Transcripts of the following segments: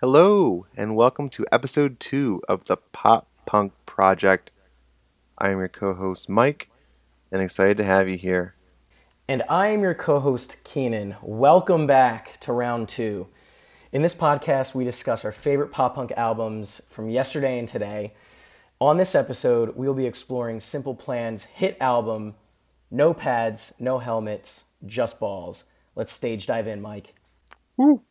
Hello, and welcome to episode two of the Pop Punk Project. I am your co host, Mike, and excited to have you here. And I am your co host, Keanan. Welcome back to round two. In this podcast, we discuss our favorite pop punk albums from yesterday and today. On this episode, we will be exploring Simple Plan's hit album, No Pads, No Helmets, Just Balls. Let's stage dive in, Mike. Woo!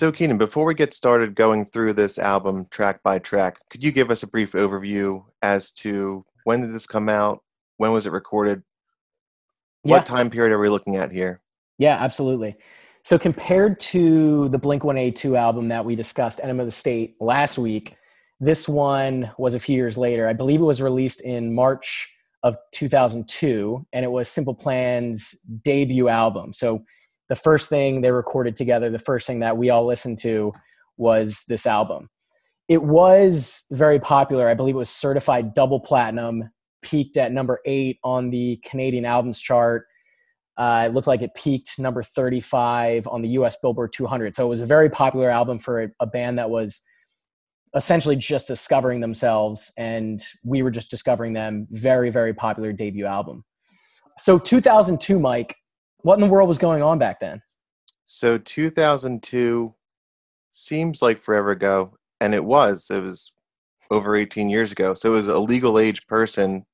So, Keanan, before we get started going through this album track by track, could you give us a brief overview as to when did this come out? When was it recorded? Yeah. What time period are we looking at here? Yeah, absolutely. So compared to the Blink 182 album that we discussed, Enema of the State, last week, this one was a few years later. I believe it was released in March of 2002, and it was Simple Plan's debut album. So the first thing they recorded together, the first thing that we all listened to was this album. It was very popular. I believe it was certified double platinum, peaked at number eight on the Canadian albums chart. Uh, it looked like it peaked number 35 on the US Billboard 200. So it was a very popular album for a, a band that was essentially just discovering themselves. And we were just discovering them. Very, very popular debut album. So 2002, Mike, what in the world was going on back then? So 2002 seems like forever ago, and it was. It was over 18 years ago. So it was a legal age person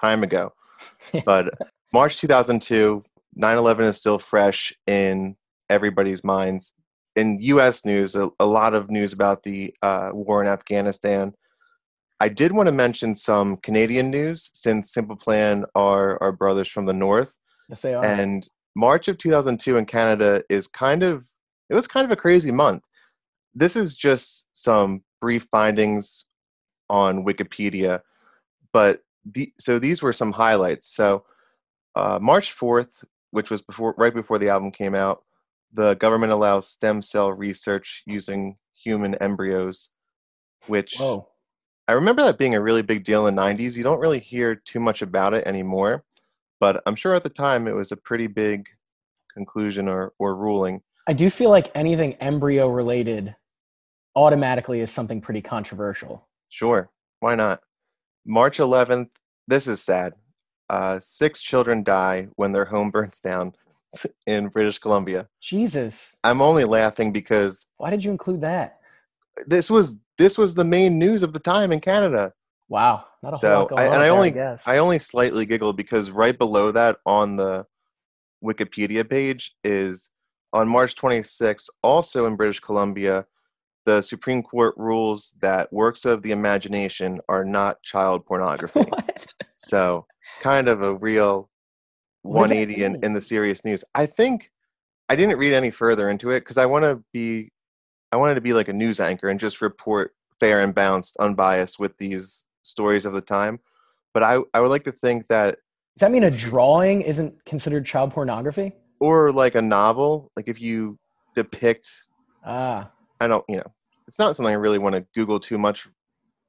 time ago. but March 2002, 9/11 is still fresh in everybody's minds. In U.S. news, a, a lot of news about the uh, war in Afghanistan. I did want to mention some Canadian news since Simple Plan are our brothers from the north. Yes, they are. And March of 2002 in Canada is kind of it was kind of a crazy month. This is just some brief findings on Wikipedia, but the, so these were some highlights. So uh, March 4th, which was before right before the album came out, the government allows stem cell research using human embryos, which Whoa. I remember that being a really big deal in the 90s. You don't really hear too much about it anymore, but I'm sure at the time it was a pretty big conclusion or, or ruling. I do feel like anything embryo related automatically is something pretty controversial. Sure, why not? March 11th, this is sad. Uh, six children die when their home burns down in British Columbia. Jesus. I'm only laughing because Why did you include that? this was this was the main news of the time in Canada. Wow. Not a So, whole lot going I- on and I only- guess. I only slightly giggled because right below that on the Wikipedia page is on March 26th, also in British Columbia, the Supreme Court rules that works of the imagination are not child pornography. So, kind of a real What does that 180 in, in the serious news. I think I didn't read any further into it because I want to be, I wanted to be like a news anchor and just report fair and balanced, unbiased with these stories of the time. But I, I would like to think that, Does that mean a drawing isn't considered child pornography? or like a novel, like if you depict, Ah, I don't, you know, it's not something I really want to Google too much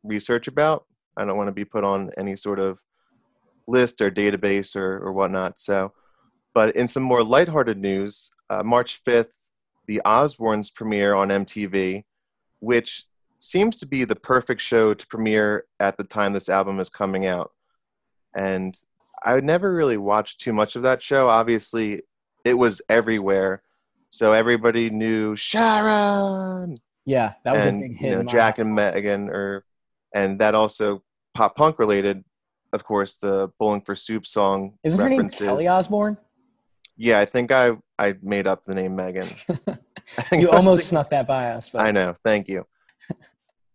research about. I don't want to be put on any sort of list or database or, or whatnot. So, but in some more lighthearted news, uh, March 5th, the Osbournes premiere on MTV, which seems to be the perfect show to premiere at the time this album is coming out. And I would never really watched too much of that show. Obviously, it was everywhere. So everybody knew Sharon yeah, that was and a big you know Jack and. Megan, or and that also pop punk related. Of course, the Bowling for Soup song Isn't her name. Kelly Osbourne? yeah, I think I I made up the name Megan. You almost thinking- snuck that by us. But I know. Thank you.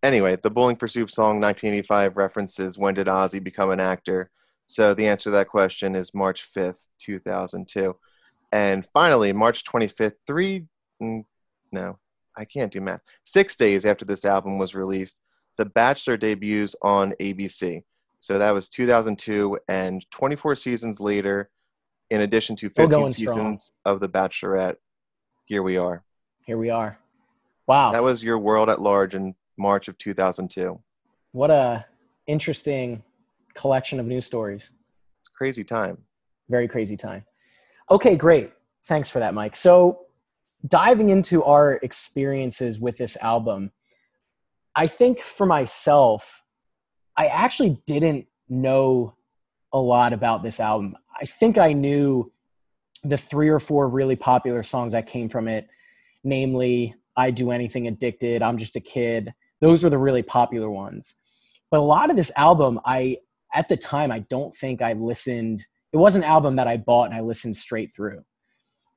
Anyway, the Bowling for Soup song 1985 references when did Ozzy become an actor? So the answer to that question is March 5th, 2002. And finally, March 25th, three, mm, no, I can't do math. Six days after this album was released, The Bachelor debuts on ABC. So that was 2002, and 24 seasons later, in addition to 15 going strong. seasons of The Bachelorette, here we are. Here we are. Wow. That was your world at large in March of 2002. What a interesting collection of news stories. It's a crazy time. Very crazy time. Okay, great. Thanks for that, Mike. So, diving into our experiences with this album, I think for myself, I actually didn't know a lot about this album. I think I knew the three or four really popular songs that came from it, namely I Do Anything Addicted, I'm Just a Kid. Those were the really popular ones. But a lot of this album, I at the time I don't think I listened. It was an album that I bought and I listened straight through.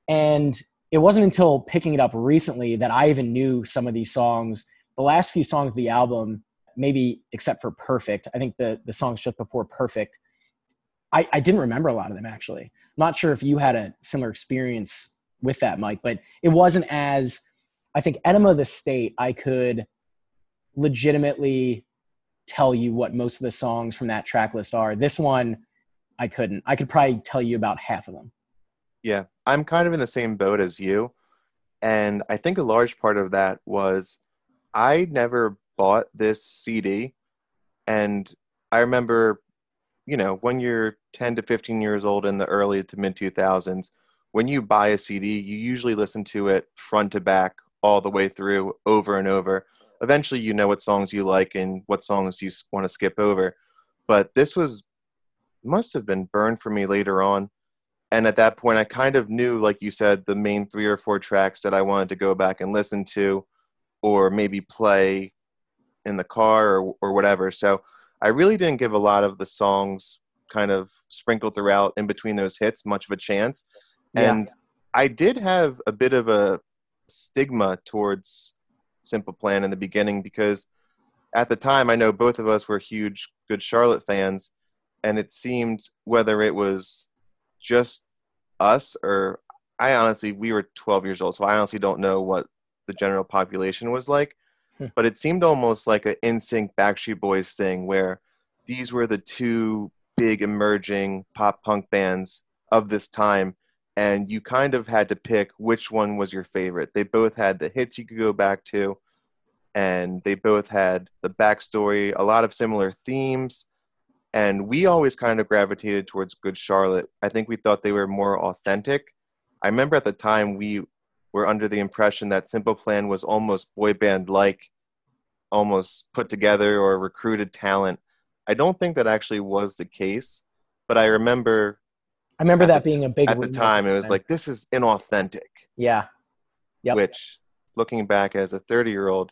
And it wasn't until picking it up recently that I even knew some of these songs. The last few songs of the album, maybe except for Perfect, I think the, the songs just before Perfect, I, I didn't remember a lot of them actually. I'm not sure if you had a similar experience with that, Mike, but it wasn't as, I think, Enema of the State, I could legitimately tell you what most of the songs from that track list are. This one, I couldn't. I could probably tell you about half of them. Yeah, I'm kind of in the same boat as you. And I think a large part of that was I never bought this CD. And I remember, you know, when you're 10 to 15 years old in the early to mid 2000s, when you buy a CD, you usually listen to it front to back all the way through over and over. Eventually, you know what songs you like and what songs you want to skip over. But this was, must have been burned for me later on and at that point i kind of knew like you said the main three or four tracks that i wanted to go back and listen to or maybe play in the car or, or whatever so i really didn't give a lot of the songs kind of sprinkled throughout in between those hits much of a chance Yeah. and i did have a bit of a stigma towards simple plan in the beginning because at the time i know both of us were huge good charlotte fans and it seemed whether it was just us or I honestly we were 12 years old so I honestly don't know what the general population was like Hmm. but it seemed almost like an NSYNC Backstreet Boys thing where these were the two big emerging pop punk bands of this time and you kind of had to pick which one was your favorite. They both had the hits you could go back to and they both had the backstory a lot of similar themes and we always kind of gravitated towards good charlotte. I think we thought they were more authentic. I remember at the time we were under the impression that simple plan was almost boy band like almost put together or recruited talent. I don't think that actually was the case but i remember I remember that the- being a big at the time it was then. like this is inauthentic yeah, Yep. which looking back as a 30 year old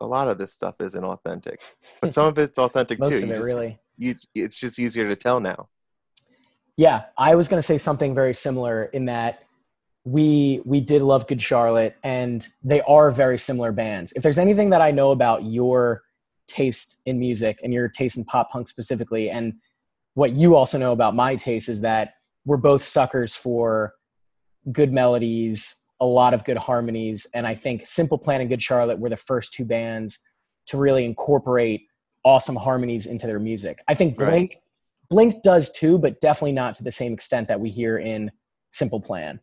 a lot of this stuff isn't authentic but some of it's authentic most too of You it just- really. you, it's just easier to tell now Yeah, I was going to say something very similar in that we we did love Good Charlotte, and they are very similar bands. If there's anything that I know about your taste in music and your taste in pop punk specifically, and what you also know about my taste is that we're both suckers for good melodies, a lot of good harmonies, and I think Simple Plan and Good Charlotte were the first two bands to really incorporate awesome harmonies into their music. I think Right. Blink Blink does too, but definitely not to the same extent that we hear in Simple Plan.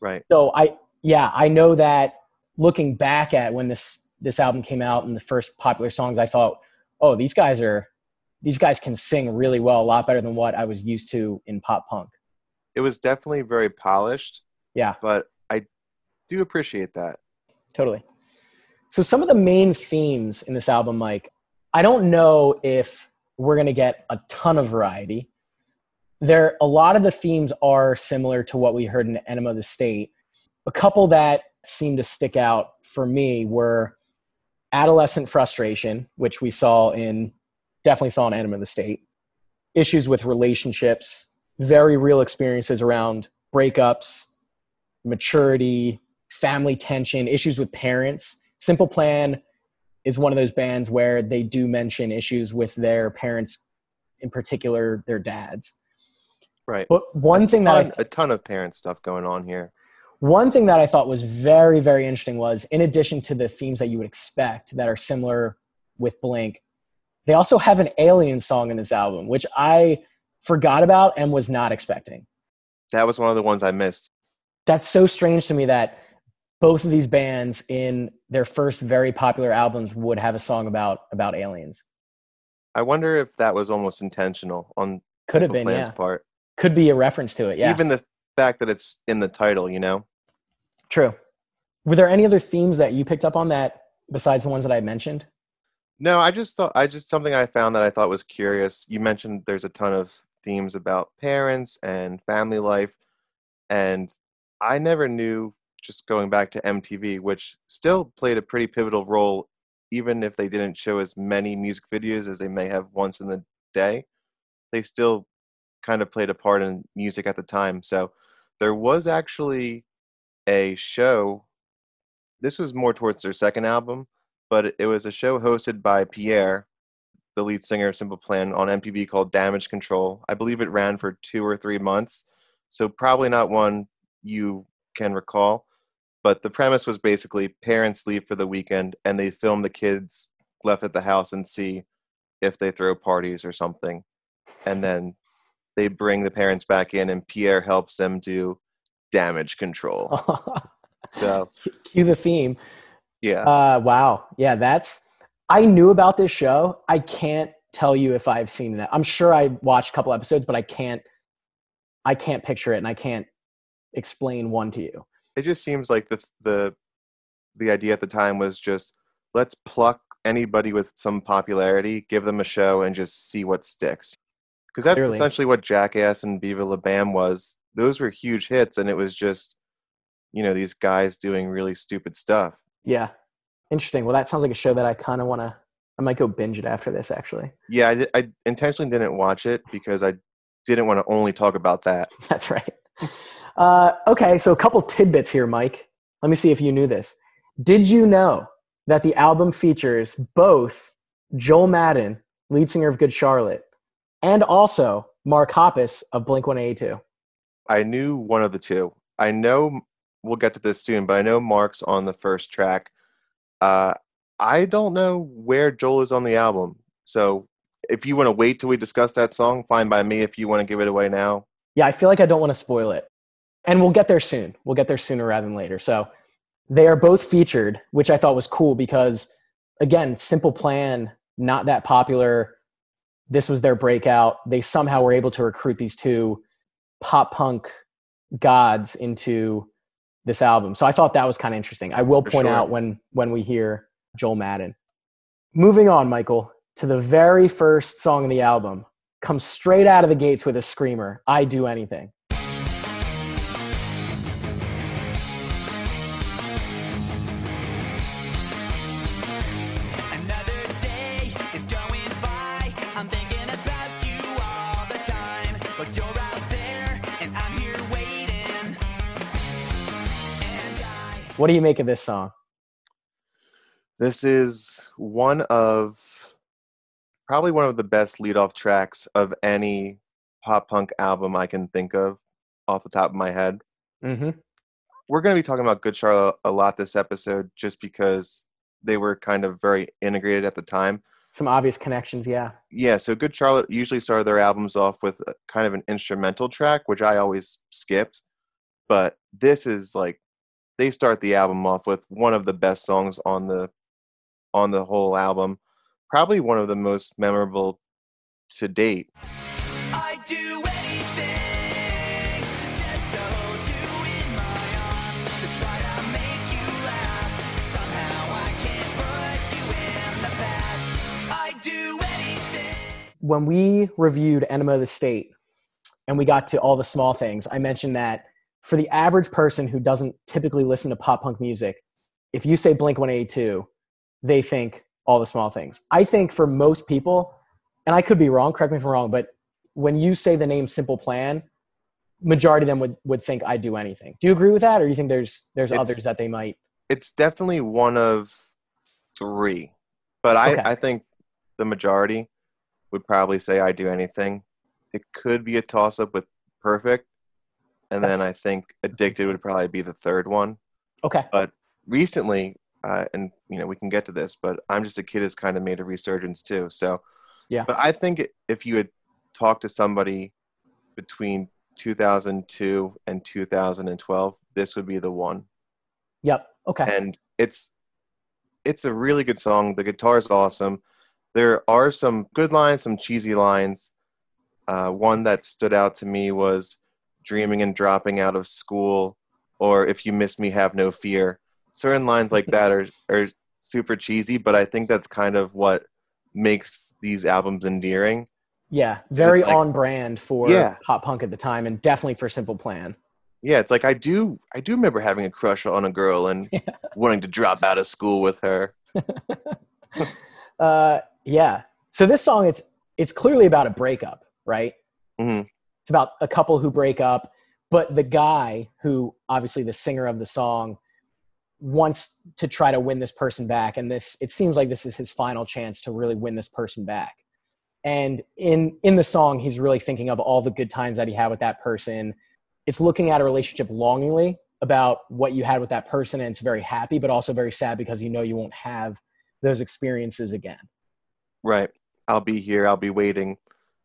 right So I yeah, I know that looking back at when this this album came out and the first popular songs, I thought, oh, these guys are these guys can sing really well, a lot better than what I was used to in pop punk. It was definitely very polished Yeah. but i do appreciate that Totally. So some of the main themes in this album, Mike, I don't know if we're gonna get a ton of variety. There a lot of the themes are similar to what we heard in Enema of the State. A couple that seem to stick out for me were adolescent frustration, which we saw in definitely saw in Enema of the State, issues with relationships, very real experiences around breakups, maturity, family tension, issues with parents. Simple Plan is one of those bands where they do mention issues with their parents, in particular their dads. right But one thing that I ton, a ton of parent stuff going on here one thing that I thought was very, very interesting was in addition to the themes that you would expect that are similar with Blink, they also have an alien song in this album, which I forgot about and was not expecting. that was one of the ones i missed That's so strange to me that both of these bands in their first very popular albums would have a song about about aliens. I wonder if that was almost intentional on Could have been, Plan's yeah. part. Could be a reference to it. Yeah. Even the fact that it's in the title, you know. True. Were there any other themes that you picked up on that besides the ones that I mentioned? No, I just thought I just something I found that I thought was curious. You mentioned there's a ton of themes about parents and family life, and I never knew. Just going back to MTV, which still played a pretty pivotal role, even if they didn't show as many music videos as they may have once in the day, they still kind of played a part in music at the time. So there was actually a show. This was more towards their second album, but it was a show hosted by Pierre, the lead singer of Simple Plan, on MTV called Damage Control. I believe it ran for two or three months, so probably not one you can recall. But the premise was basically parents leave for the weekend and they film the kids left at the house and see if they throw parties or something. And then they bring the parents back in and Pierre helps them do damage control. So, Cue the theme. yeah. Uh, wow. Yeah, that's. I knew about this show. I can't tell you if I've seen it. I'm sure I watched a couple episodes, but I can't. I can't picture it, and I can't explain one to you. it just seems like the the the idea at the time was just let's pluck anybody with some popularity, give them a show, and just see what sticks. Because that's Clearly. essentially what Jackass and Viva La Bam was. Those were huge hits, and it was just you know these guys doing really stupid stuff. Yeah, interesting. Well, that sounds like a show that I kind of want to. I might go binge it after this. Actually, Yeah, I, I intentionally didn't watch it because I didn't want to only talk about that. that's right. Uh, okay, so a couple tidbits here, Mike. Let me see if you knew this. Did you know that the album features both Joel Madden, lead singer of Good Charlotte, and also Mark Hoppus of Blink 182? I knew one of the two. I know we'll get to this soon, but I know Mark's on the first track. Uh, I don't know where Joel is on the album. So if you want to wait till we discuss that song, fine by me. If you want to give it away now, Yeah, I feel like I don't want to spoil it. And we'll get there soon. We'll get there sooner rather than later. So they are both featured, which I thought was cool because, again, Simple Plan, not that popular. This was their breakout. They somehow were able to recruit these two pop punk gods into this album. So I thought that was kind of interesting. I will For point sure. out when when we hear Joel Madden. Moving on, Michael, to the very first song of the album, comes straight out of the gates with a screamer. I do anything. What do you make of this song? this is one of probably one of the best lead-off tracks of any pop punk album I can think of off the top of my head. Mm-hmm. we're going to be talking about Good Charlotte a lot this episode just because they were kind of very integrated at the time. Some obvious connections, yeah. Yeah, so Good Charlotte usually started their albums off with kind of an instrumental track, which I always skipped. But this is like they start the album off with one of the best songs on the on the whole album, probably one of the most memorable to date. I do anything just to hold you in my arms to try to make you laugh. Somehow I can't put you in the past. I do anything. When we reviewed Enema of the State and we got to all the small things, I mentioned that for the average person who doesn't typically listen to pop punk music, if you say Blink 182, they think all the small things. I think for most people, and I could be wrong, correct me if I'm wrong, but when you say the name Simple Plan, majority of them would, would think I do anything. Do you agree with that, or do you think there's there's It's- others that they might? It's definitely one of three, but I, Okay. I think the majority would probably say I do anything. It could be a toss up with perfect, and then I think addicted would probably be the third one. Okay, But Recently, uh, and you know we can get to this, but I'm just a kid has kind of made a resurgence too. So Yeah. But I think if you had talked to somebody between 2002 and 2012, this would be the one. Yep. Okay. and it's it's a really good song. The guitar is awesome. There are some good lines, some cheesy lines. Uh, one that stood out to me was "dreaming and dropping out of school," or "if you miss me, have no fear." Certain lines like that are are super cheesy, but I think that's kind of what makes these albums endearing. yeah. Very like- on brand for Yeah. pop punk at the time, and definitely for Simple Plan. Yeah, it's like I do I do remember having a crush on a girl and wanting to drop out of school with her. Uh, yeah. So this song, it's it's clearly about a breakup, right? hmm It's about a couple who break up, but the guy who obviously the singer of the song wants to try to win this person back and this it seems like this is his final chance to really win this person back. And in in the song he's really thinking of all the good times that he had with that person. It's looking at a relationship longingly about what you had with that person and it's very happy but also very sad because you know you won't have those experiences again. Right. I'll be here. I'll be waiting.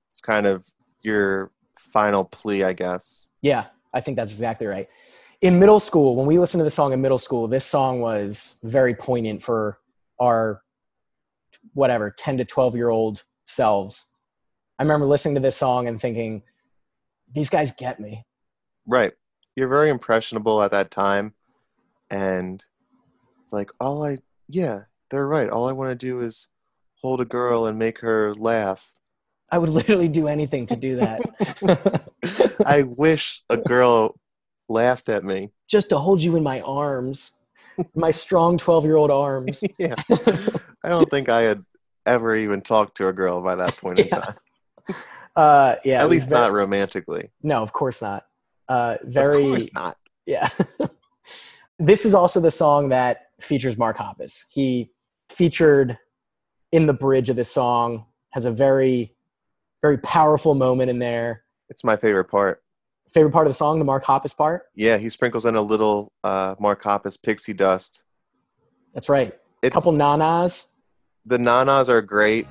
It's kind of your final plea, I guess. Yeah, I think that's exactly right. In middle school, when we listened to the song in middle school, this song was very poignant for our whatever 10 to 12 year old selves. I remember listening to this song and thinking, these guys get me. Right. You're very impressionable at that time. And it's like, all I, yeah, they're right. All I want to do is hold a girl and make her laugh. I would literally do anything to do that. I wish a girl laughed at me. Just to hold you in my arms, my strong 12 year old arms. yeah. I don't think I had ever even talked to a girl by that point in time. Uh, yeah. At least ve- not romantically. No, of course not. Uh, Of very. course not. Yeah. this is also the song that features Mark Hoppus. He featured in the bridge of this song, has a very, very powerful moment in there. It's my favorite part. Favorite part of the song, the Mark Hoppus part? Yeah, he sprinkles in a little uh, Mark Hoppus pixie dust. That's right. It's, A couple nanas. the nanas are great.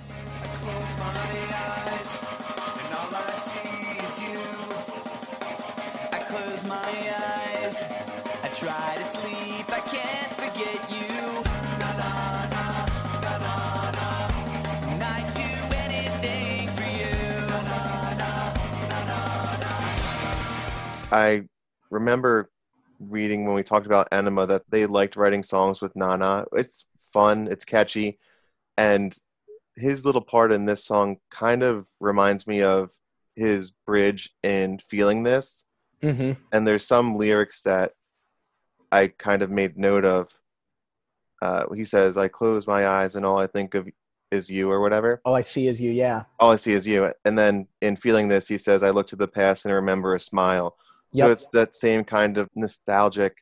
I remember reading when we talked about Enema that they liked writing songs with Nana. It's fun, it's catchy, and his little part in this song kind of reminds me of his bridge in Feeling This. hmm And there's some lyrics that I kind of made note of. Uh, he says, I close my eyes and all I think of is you, or whatever. All I see is you. Yeah. all I see is you. And then in feeling this, he says, I look to the past and remember a smile. So it's that same kind of nostalgic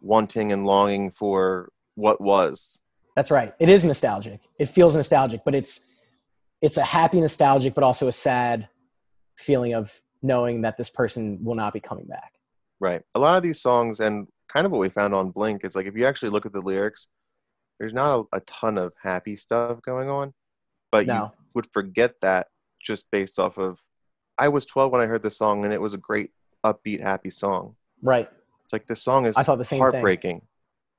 wanting and longing for what was. That's right. It is nostalgic. It feels nostalgic, but it's it's a happy nostalgic, but also a sad feeling of knowing that this person will not be coming back. Right. A lot of these songs, and kind of what we found on Blink, is like if you actually look at the lyrics, there's not a, a ton of happy stuff going on, but you would forget that just based off of. I was 12 when I heard this song, and it was a great, upbeat, happy song. Right. It's like this song is I thought the same thing. heartbreaking.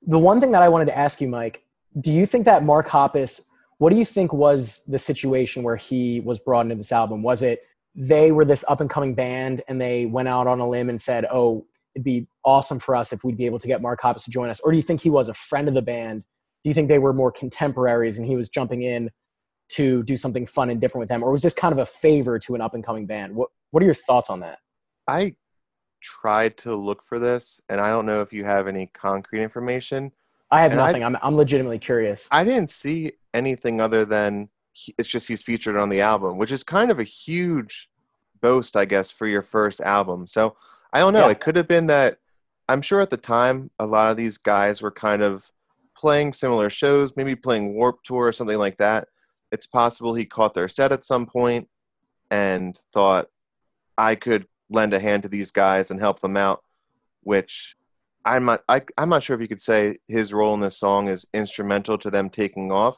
The one thing that I wanted to ask you, Mike, do you think that Mark Hoppus, what do you think was the situation where he was brought into this album? Was it they were this up and coming band and they went out on a limb and said, oh, it'd be awesome for us if we'd be able to get Mark Hoppus to join us? Or do you think he was a friend of the band? Do you think they were more contemporaries and he was jumping in to do something fun and different with them? Or was this kind of a favor to an up and coming band? What, what are your thoughts on that? I tried to look for this, and I don't know if you have any concrete information. I have And nothing. I, am I'm legitimately curious. I didn't see anything other than he, it's just he's featured on the album, which is kind of a huge boast, I guess, for your first album. So I don't know. Yeah. It could have been that I'm sure at the time a lot of these guys were kind of playing similar shows, maybe playing Warped Tour or something like that. It's possible he caught their set at some point and thought I could lend a hand to these guys and help them out, which I'm not I, I'm not sure if you could say his role in this song is instrumental to them taking off,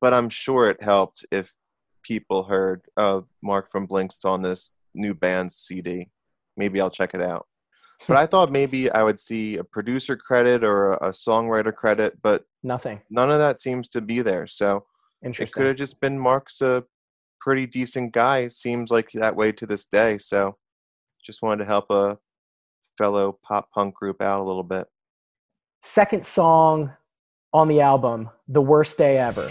but I'm sure it helped if people heard uh, Mark from Blink's on this new band's CD. Maybe I'll check it out. but I thought maybe I would see a producer credit or a, a songwriter credit, but Nothing. none of that seems to be there. So it could have just been Mark's a pretty decent guy. Seems like that way to this day. So just wanted to help a fellow pop punk group out a little bit. Second song on the album, The Worst Day Ever.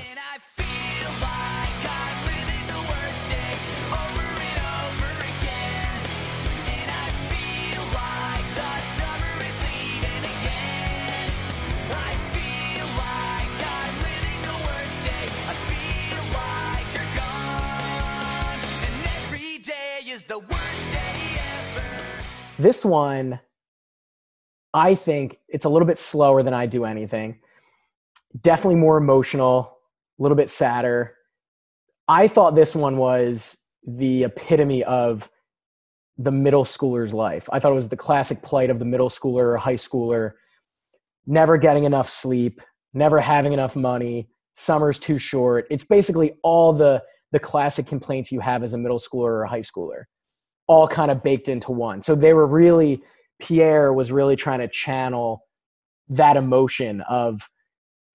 This one, I think it's a little bit slower than I do anything. Definitely more emotional, a little bit sadder. I thought this one was the epitome of the middle schooler's life. I thought it was the classic plight of the middle schooler or high schooler, never getting enough sleep, never having enough money, summer's too short. It's basically all the the classic complaints you have as a middle schooler or a high schooler, all kind of baked into one. So they were really Pierre was really trying to channel that emotion of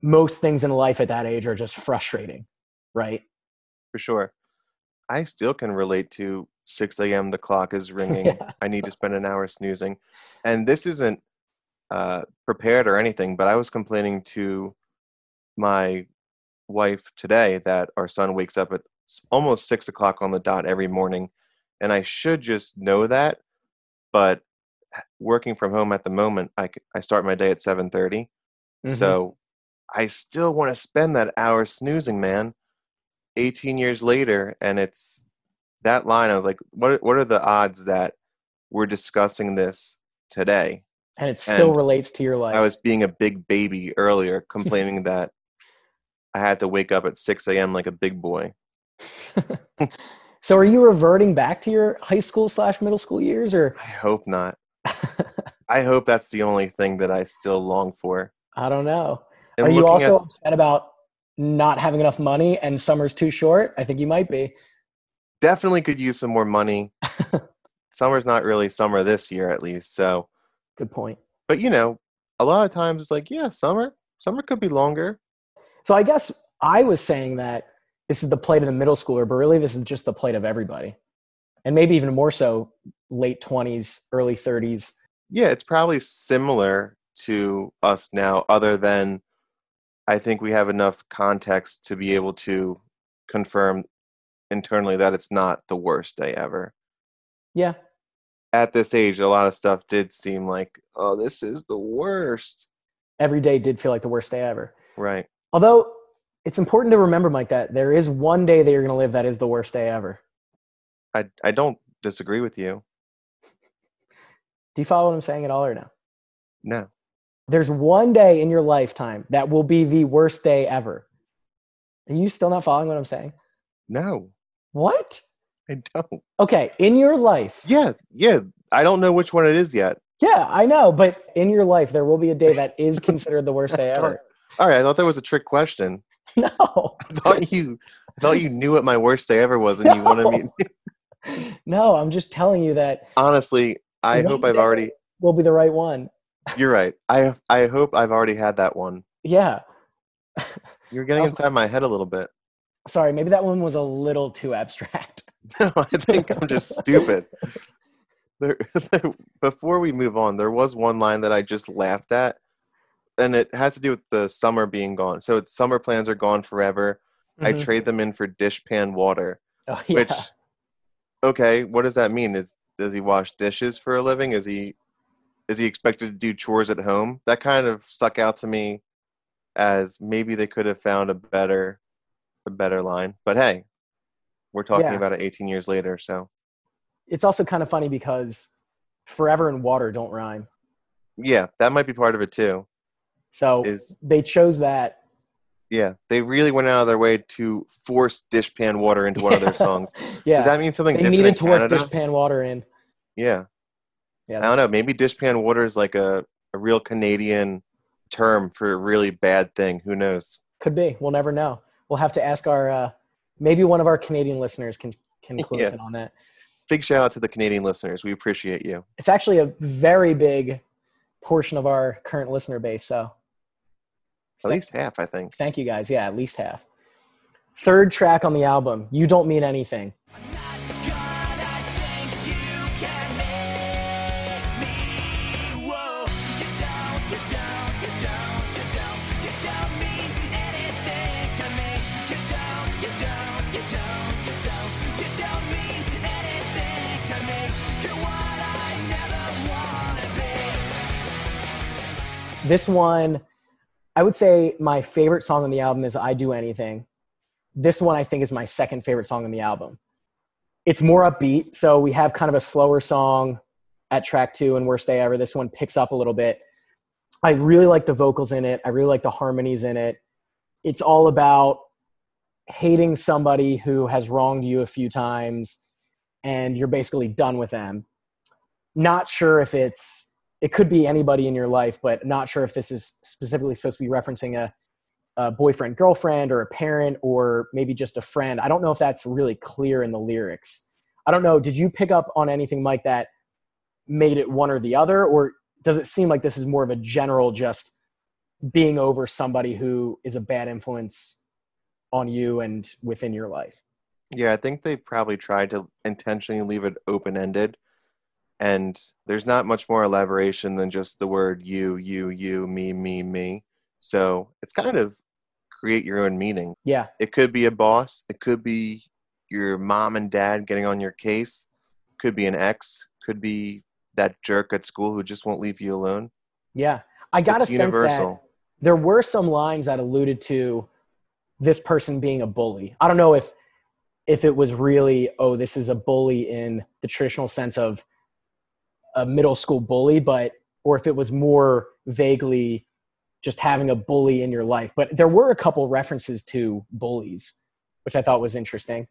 most things in life at that age are just frustrating, right? for sure. I still can relate to 6 a.m. The clock is ringing. Yeah. I need to spend an hour snoozing. And this isn't uh, prepared or anything, but I was complaining to my wife today that our son wakes up at almost six o'clock on the dot every morning. And I should just know that. But working from home at the moment, I I start my day at 7.30. Mhm. So I still want to spend that hour snoozing, man. 18 years later, and it's that line. I was like, what? are- What are the odds that we're discussing this today? and it still and relates to your life. I was being a big baby earlier, complaining that I had to wake up at 6 a.m. like a big boy. so are you reverting back to your high school slash middle school years or I hope not. I hope that's the only thing that I still long for. I don't know. And are you also at- upset about not having enough money and summer's too short? I think you might be. definitely could use some more money. Summer's not really summer this year, at least. So, Good point. but you know, a lot of times it's like, yeah, summer, summer could be longer. So I guess I was saying that this is the plight of the middle schooler, but really this is just the plight of everybody. And maybe even more so late 20s, early 30s. Yeah, it's probably similar to us now, other than I think we have enough context to be able to confirm internally that it's not the worst day ever. Yeah. At this age, a lot of stuff did seem like, oh, this is the worst. Every day did feel like the worst day ever. Right. Although it's important to remember, Mike, that there is one day that you're going to live that is the worst day ever. I, I don't disagree with you. Do you follow what I'm saying at all or no? No. There's one day in your lifetime that will be the worst day ever. Are you still not following what I'm saying? No, What? I don't. Okay, in your life. Yeah, yeah. I don't know which one it is yet. Yeah, I know, but in your life, there will be a day that is considered the worst day ever. All right, I thought that was a trick question. No, I thought you, I thought you knew what my worst day ever was, and you wanted me. no, I'm just telling you that Honestly, I hope I've already. will be the right one. You're right. I I hope I've already had that one. Yeah. You're getting was- inside my head a little bit. Sorry, maybe that one was a little too abstract. No, I think I'm just stupid. There, there, before we move on, there was one line that I just laughed at, and it has to do with the summer being gone. So it's summer plans are gone forever. I Mhm. trade them in for dishpan water. Oh, yeah. Which, okay, what does that mean? Is does he wash dishes for a living? Is he is he expected to do chores at home? That kind of stuck out to me as maybe they could have found a better a better line. But hey, we're talking Yeah. about it 18 years later, so it's also kind of funny because forever and water don't rhyme. yeah, that might be part of it too. So Is they chose that. yeah, they really went out of their way to force dishpan water into one of their songs. Yeah. Does that mean something they needed to work dishpan water in. Yeah. Yeah. I don't know. Maybe dishpan water is like a, a real Canadian term for a really bad thing. Who knows? Could be. We'll never know. We'll have to ask our uh, maybe one of our Canadian listeners can can us Yeah. in on that. big shout out to the Canadian listeners. We appreciate you. It's actually a very big portion of our current listener base. So At least half, I think. thank you guys. Yeah, at least half. Third track on the album, You Don't Mean Anything. This one, I would say my favorite song on the album is I Do Anything. This one I think is my second favorite song on the album. It's more upbeat, so we have kind of a slower song at track two and Worst Day Ever. This one picks up a little bit. I really like the vocals in it. I really like the harmonies in it. It's all about hating somebody who has wronged you a few times and you're basically done with them. Not sure if it's it could be anybody in your life, but not sure if this is specifically supposed to be referencing a, a boyfriend, girlfriend, or a parent, or maybe just a friend. I don't know if that's really clear in the lyrics. I don't know. Did you pick up on anything like that made it one or the other, or does it seem like this is more of a general just being over somebody who is a bad influence on you and within your life? Yeah, I think they probably tried to intentionally leave it open ended. And there's not much more elaboration than just the word you, you, you, me, me, me. So it's kind of create your own meaning. Yeah, It could be a boss, it could be your mom and dad getting on your case, could be an ex, could be that jerk at school who just won't leave you alone. yeah. I got it's a sense that universal. there were some lines that alluded to this person being a bully. I don't know if if it was really oh this is a bully in the traditional sense of a middle school bully, but or if it was more vaguely just having a bully in your life. But there were a couple references to bullies, which I thought was interesting.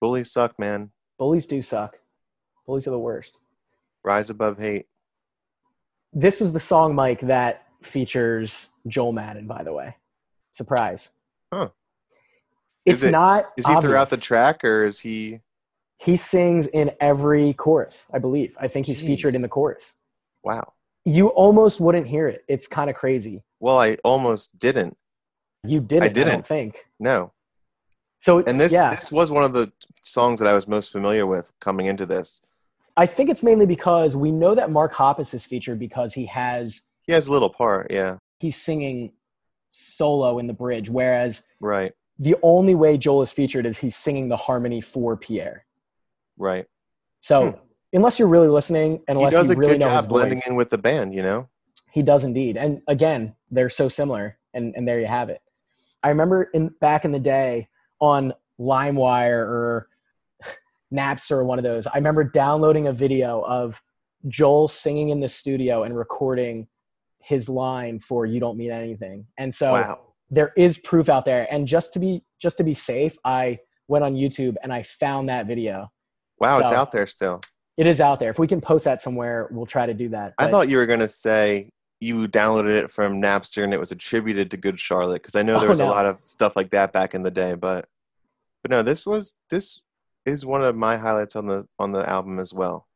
Bullies suck, man. Bullies do suck. Bullies are the worst. Rise above hate. This was the song, Mike, that features Joel Madden, by the way. Surprise. Huh. It's Is it- not. Is he throughout the track or is he He sings in every chorus, I believe. I think he's featured in the chorus. wow. You almost wouldn't hear it. It's kind of crazy. Well, I almost didn't. You didn't. I, don't didn't. think No. so. And this yeah, this was one of the songs that I was most familiar with coming into this. I think it's mainly because we know that Mark Hoppus is featured because he has He has a little part, yeah. he's singing solo in the bridge, whereas Right. the only way Joel is featured is he's singing the harmony for Pierre. Right. So Hmm. unless you're really listening, and He unless does you a really good know his job blending voice, in with the band, you know? he does indeed. And again, they're so similar, and and there you have it. I remember in back in the day on LimeWire or Napster or one of those. I remember downloading a video of Joel singing in the studio and recording his line for "You Don't Mean Anything," and so wow. there is proof out there. And just to be just to be safe, I went on YouTube and I found that video. Wow, it's out there still. It is out there. If we can post that somewhere, we'll try to do that. I thought you were going to say you downloaded it from Napster and it was attributed to Good Charlotte because I know Oh, there was no. a lot of stuff like that back in the day, but but no, this was this is one of my highlights on the on the album as well.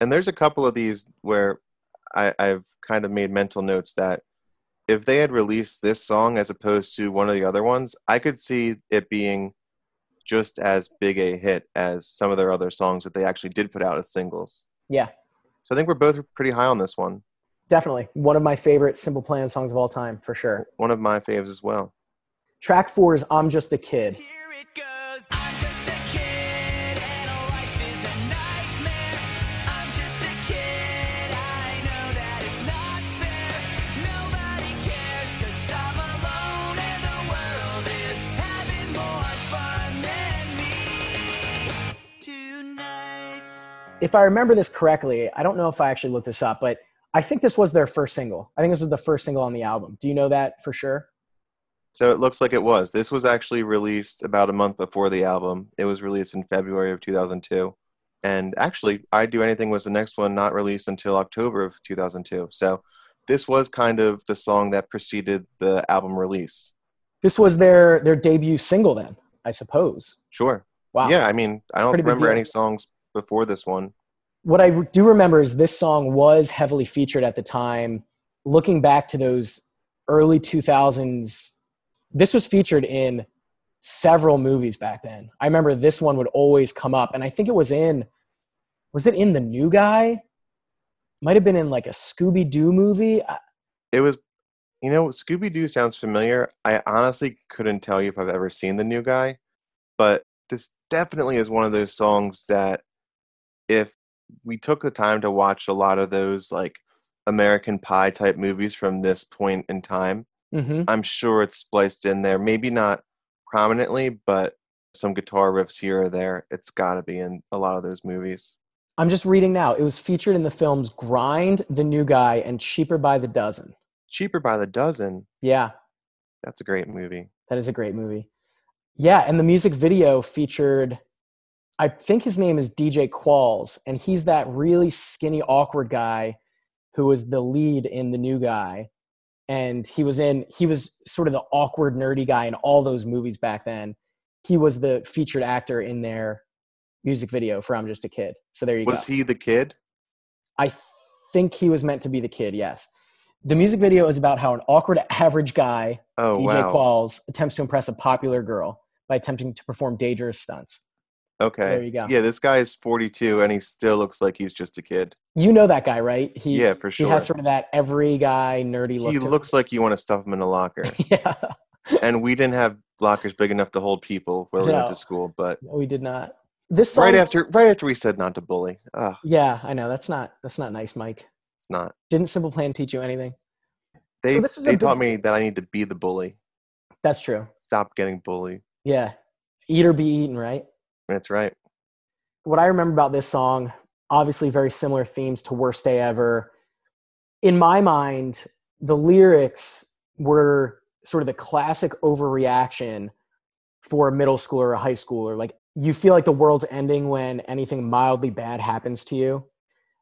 And there's a couple of these where I, I've kind of made mental notes that if they had released this song as opposed to one of the other ones, I could see it being just as big a hit as some of their other songs that they actually did put out as singles. yeah, So I think we're both pretty high on this one. definitely one of my favorite Simple Plan songs of all time for sure. One of my faves as well. Track four is "I'm Just a Kid." If I remember this correctly, I don't know if I actually looked this up, but I think this was their first single. I think this was the first single on the album. Do you know that for sure? So it looks like it was. This was actually released about a month before the album. It was released in February of 2002. And actually, I'd Do Anything was the next one not released until October of 2002. So this was kind of the song that preceded the album release. This was their their debut single then, I suppose. Sure. Wow. Yeah, I mean, I don't remember any songs before this one. what I do remember is this song was heavily featured at the time. Looking back to those early 2000s, this was featured in several movies back then. I remember this one would always come up, and I think it was in, was it in The New Guy? Might have been in like a Scooby Doo movie. It was, you know, Scooby Doo sounds familiar. I honestly couldn't tell you if I've ever seen the new guy, but this definitely is one of those songs that if we took the time to watch a lot of those like American Pie type movies from this point in time, Mhm. I'm sure it's spliced in there. Maybe not prominently, but some guitar riffs here or there. It's got to be in a lot of those movies. I'm just reading now. It was featured in the films Grind, The New Guy, and Cheaper by the Dozen. Cheaper by the dozen. Yeah, That's a great movie. That is a great movie. Yeah, and the music video featured, I think his name is DJ Qualls, and he's that really skinny, awkward guy who was the lead in The New Guy. And he was in, he was sort of the awkward, nerdy guy in all those movies back then. He was the featured actor in their music video for I'm Just a Kid. So there you Was go. Was he the kid? I think he was meant to be the kid, yes. The music video is about how an awkward, average guy Oh DJ wow. Qualls attempts to impress a popular girl by attempting to perform dangerous stunts. Okay. There you go. Yeah, this guy is 42 and he still looks like he's just a kid. You know that guy, right? He yeah, for sure. he has sort of that every guy nerdy look. He to him. looks like you want to stuff him in a locker. yeah, and we didn't have lockers big enough to hold people where we went to school, but we did not. This right after right after we said not to bully. Oh, Yeah, I know that's not that's not nice, Mike. it's not. Didn't Simple Plan teach you anything? They was they taught me that I need to be the bully. That's true. Stop getting bullied. Yeah, eat or be eaten, right? That's right. what I remember about this song, obviously very similar themes to Worst Day Ever. In my mind, the lyrics were sort of the classic overreaction for a middle schooler or a high schooler. Like you feel like the world's ending when anything mildly bad happens to you.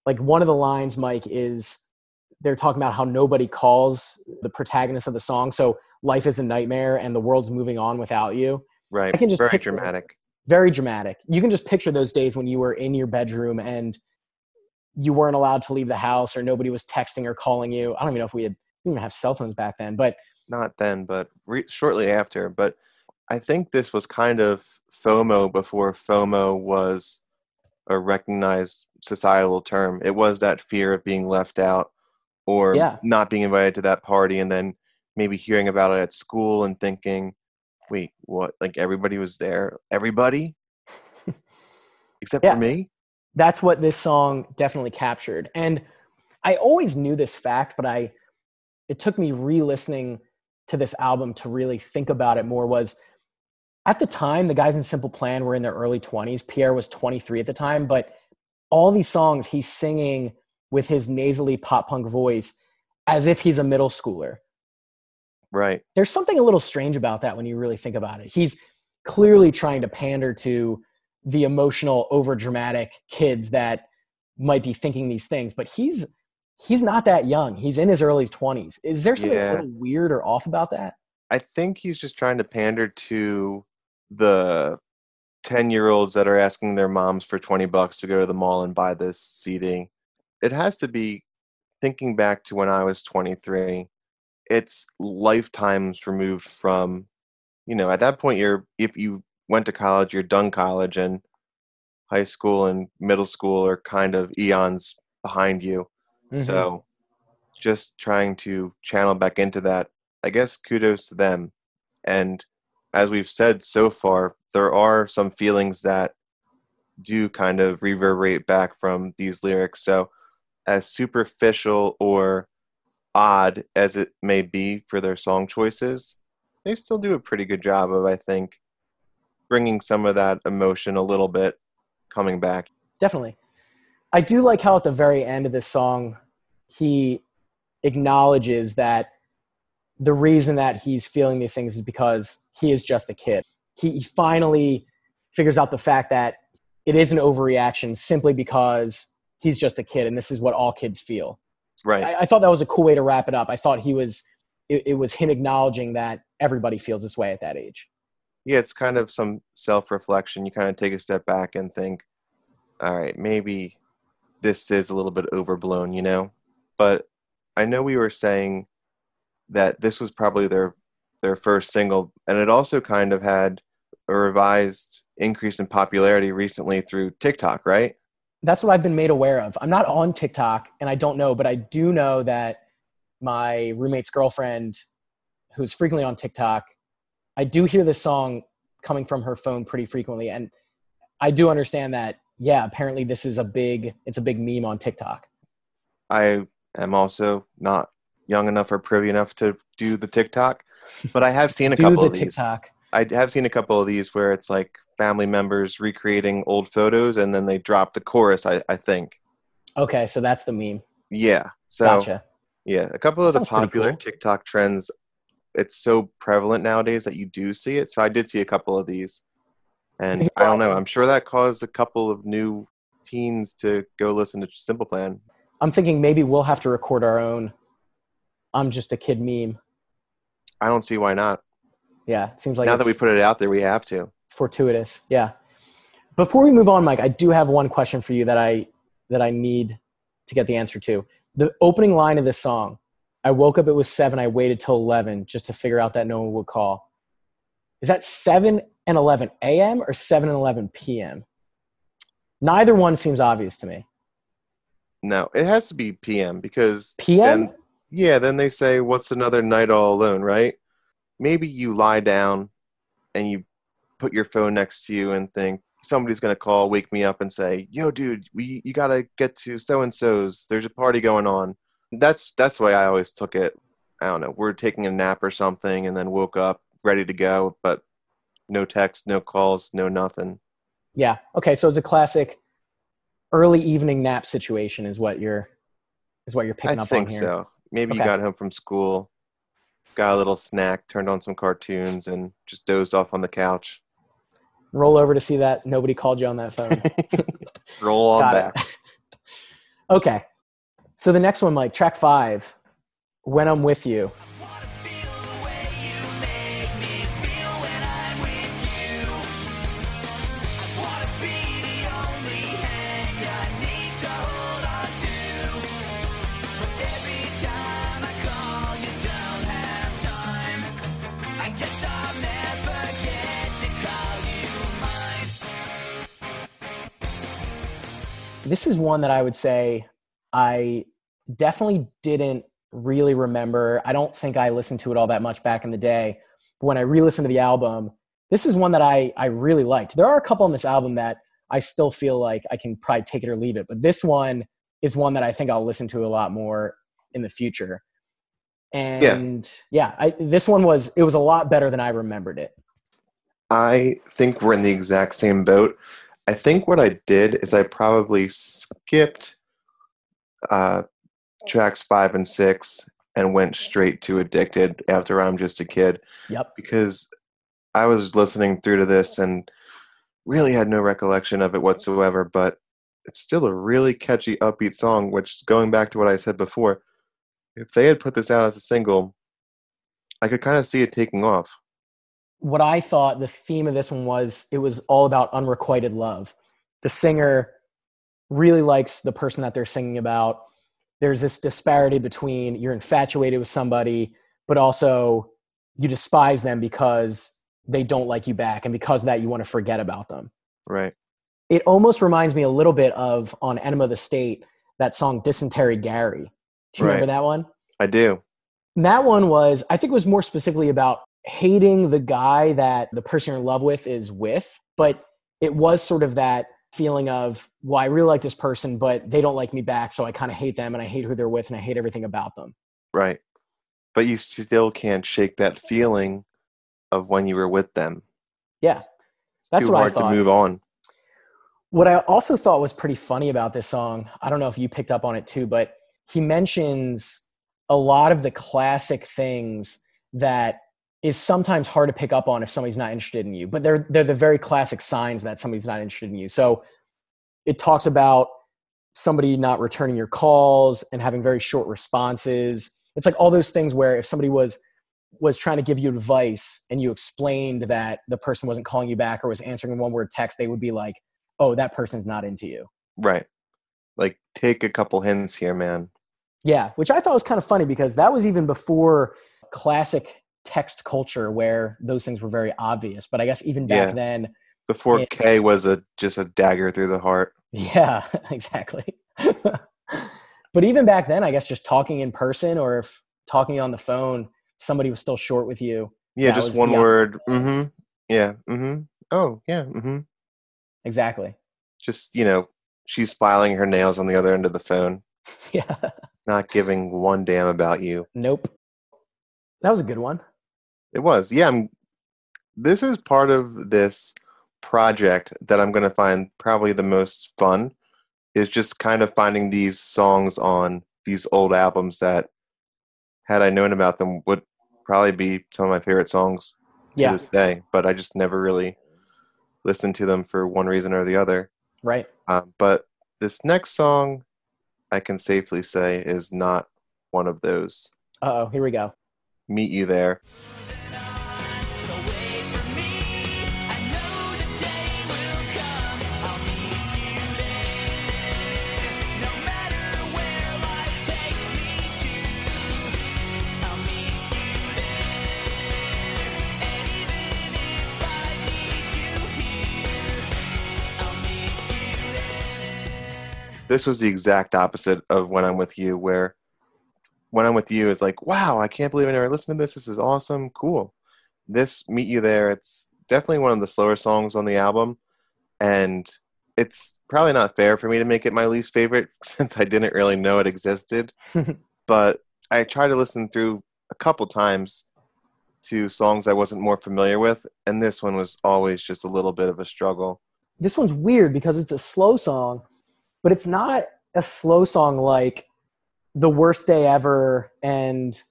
Like one of the lines, Mike, is they're talking about how nobody calls the protagonist of the song. So life is a nightmare and the world's moving on without you Right. I can just Very picture dramatic. Very dramatic. You can just picture those days when you were in your bedroom and you weren't allowed to leave the house or nobody was texting or calling you. I don't even know if we had we didn't even have cell phones back then, but Not then, but re- shortly after. But I think this was kind of FOMO before FOMO was a recognized societal term. It was that fear of being left out or Yeah. not being invited to that party and then maybe hearing about it at school and thinking, wait, what? Like everybody was there? Everybody? Except Yeah. for me? that's what this song definitely captured. And I always knew this fact, but I it took me re-listening to this album to really think about it more was at the time the guys in Simple Plan were in their early 20s. Pierre was 23 at the time, but all these songs he's singing with his nasally pop punk voice as if he's a middle schooler. Right. There's something a little strange about that when you really think about it. He's clearly trying to pander to the emotional, overdramatic kids that might be thinking these things, but he's he's not that young. He's in his early 20s. Is there something Yeah. a little weird or off about that? I think he's just trying to pander to the 10 year olds that are asking their moms for 20 bucks to go to the mall and buy this CD. It has to be thinking back to when I was 23. It's lifetimes removed from, you know, at that point, you're, if you went to college, you're done college, and high school and middle school are kind of eons behind you. Mhm. So just trying to channel back into that, I guess kudos to them. And as we've said so far, there are some feelings that do kind of reverberate back from these lyrics. So as superficial or odd as it may be for their song choices, they still do a pretty good job of, I think, bringing some of that emotion a little bit coming back. Definitely. I do like how at the very end of this song, he acknowledges that the reason that he's feeling these things is because he is just a kid. He, finally figures out the fact that it is an overreaction simply because he's just a kid and this is what all kids feel. Right. I, I thought that was a cool way to wrap it up. I thought he was, it, it was him acknowledging that everybody feels this way at that age. yeah, it's kind of some self reflection. You kind of take a step back and think, all right, maybe this is a little bit overblown, you know? But I know we were saying that this was probably their their first single, and it also kind of had a revised increase in popularity recently through TikTok, right? That's what I've been made aware of. I'm not on TikTok and I don't know, but I do know that my roommate's girlfriend, who's frequently on TikTok, I do hear this song coming from her phone pretty frequently. And I do understand that, yeah, apparently this is a big, it's a big meme on TikTok. I am also not young enough or privy enough to do the TikTok, but I have seen a couple of these. TikTok. I have seen a couple of these where it's like family members recreating old photos and then they drop the chorus. I, I think. Okay, so that's the meme. Yeah. So Gotcha. yeah, a couple of the popular cool. TikTok trends. It's so prevalent nowadays that you do see it. So I did see a couple of these, and I don't know. I'm sure that caused a couple of new teens to go listen to Simple Plan. I'm thinking maybe we'll have to record our own. I'm just a kid meme. I don't see why not. Yeah, it seems like now that we put it out there, we have to. Fortuitous. Yeah. Before we move on, Mike, I do have one question for you that I that I need to get the answer to. The opening line of this song, I woke up, it was seven, I waited till eleven just to figure out that no one would call. Is that seven and eleven AM or seven and eleven PM? Neither one seems obvious to me. No, it has to be PM because PM? then yeah, then they say, "What's another night all alone?" Right? Maybe you lie down and you put your phone next to you and think somebody's gonna call, wake me up, and say, "Yo, dude, we you gotta get to so and so's. There's a party going on." That's that's the way I always took it. I don't know. We're taking a nap or something, and then woke up ready to go, but no text, no calls, no nothing. Yeah. Okay, so it's a classic early evening nap situation is what you're is what you're picking I up think on here. so. Maybe Okay. you got home from school, got a little snack, turned on some cartoons, and just dozed off on the couch. Roll over to see that nobody called you on that phone. Roll on back. okay. So the next one, Mike, track five, When I'm With You. This is one that I would say I definitely didn't really remember. I don't think I listened to it all that much back in the day. But when I re listened to the album, this is one that I, I really liked. There are a couple on this album that I still feel like I can probably take it or leave it. But this one is one that I think I'll listen to a lot more in the future. And yeah, I, this one was it was a lot better than I remembered it. I think we're in the exact same boat. I think what I did is I probably skipped uh, tracks five and six and went straight to Addicted after I'm Just a Kid Yep. because I was listening through to this and really had no recollection of it whatsoever, but it's still a really catchy, upbeat song, which, going back to what I said before, if they had put this out as a single, I could kind of see it taking off. What I thought the theme of this one was it was all about unrequited love. The singer really likes the person that they're singing about. There's this disparity between you're infatuated with somebody, but also you despise them because they don't like you back. And because of that, you want to forget about them. Right. It almost reminds me a little bit of on Enema of the State, that song Dysentery Gary. Do you remember that one? I do. And that one was, I think, it was more specifically about hating the guy that the person you're in love with is with. But it was sort of that feeling of, well, I really like this person, but they don't like me back. So I kind of hate them and I hate who they're with and I hate everything about them. Right. But you still can't shake that feeling of when you were with them. Yeah. It's That's too what I hard thought. to move on. What I also thought was pretty funny about this song, I don't know if you picked up on it too, but he mentions a lot of the classic things that is sometimes hard to pick up on if somebody's not interested in you, but they're they're the very classic signs that somebody's not interested in you. So it talks about somebody not returning your calls and having very short responses. It's like all those things where if somebody was was trying to give you advice and you explained that the person wasn't calling you back or was answering one word text, they would be like, oh, that person's not into you. Right. Like take a couple hints here, man. Yeah, which I thought was kind of funny because that was even before classic text culture where those things were very obvious. But I guess even back Yeah. then, Before Yeah. K was a just a dagger through the heart. yeah, exactly. but even back then, I guess just talking in person or if talking on the phone, somebody was still short with you. Yeah, just one word. Mm-hmm. Yeah. Mm-hmm. Oh, yeah. Mm-hmm. Exactly. Just, you know, she's filing her nails on the other end of the phone, Yeah. not giving one damn about you. nope. That was a good one. It was. Yeah, I'm this is part of this project that I'm going to find probably the most fun is just kind of finding these songs on these old albums that had I known about them would probably be some of my favorite songs Yeah. to this day, but I just never really listened to them for one reason or the other. Right. Um, but this next song, I can safely say, is not one of those. Uh oh. Here we go. Meet you there. This was the exact opposite of when I'm with you, where when I'm with you is like, wow, I can't believe I never listened to this. This is awesome, cool. This Meet You There, it's definitely one of the slower songs on the album, and it's probably not fair for me to make it my least favorite since I didn't really know it existed. but I tried to listen through a couple times to songs I wasn't more familiar with, and this one was always just a little bit of a struggle. this one's weird because it's a slow song, but it's not a slow song like The Worst Day Ever and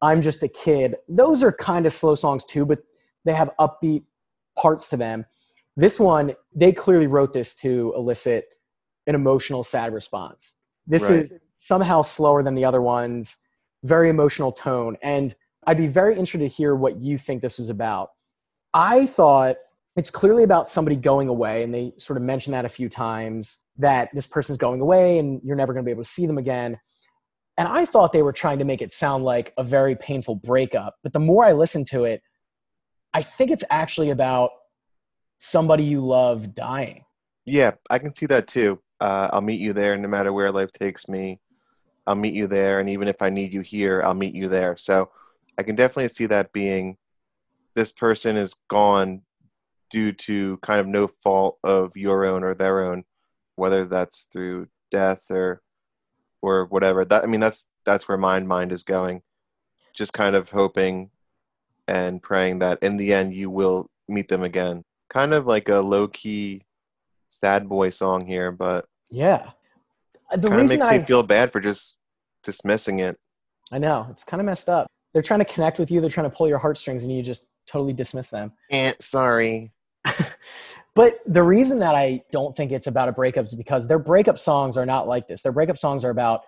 I'm Just a Kid. Those are kind of slow songs too, but they have upbeat parts to them. This one, they clearly wrote this to elicit an emotional, sad response. This Right. is somehow slower than the other ones, very emotional tone. And I'd be very interested to hear what you think this was about. I thought it's clearly about somebody going away and they sort of mention that a few times that this person's going away and you're never going to be able to see them again and i thought they were trying to make it sound like a very painful breakup but the more i listened to it i think it's actually about somebody you love dying Yeah, I can see that too. Uh, I'll meet you there no matter where life takes me. I'll meet you there, and even if I need you here, I'll meet you there. So I can definitely see that being this person is gone due to kind of no fault of your own or their own, whether that's through death or or whatever. That I mean, that's that's where my mind is going. Just kind of hoping and praying that in the end you will meet them again. Kind of like a low key sad boy song here, but yeah the kind of reason makes I, me feel bad for just dismissing it. I know it's kind of messed up they're trying to connect with you they're trying to pull your heartstrings and you just totally dismiss them Eh, sorry. But the reason that I don't think it's about a breakup is because their breakup songs are not like this. Their breakup songs are about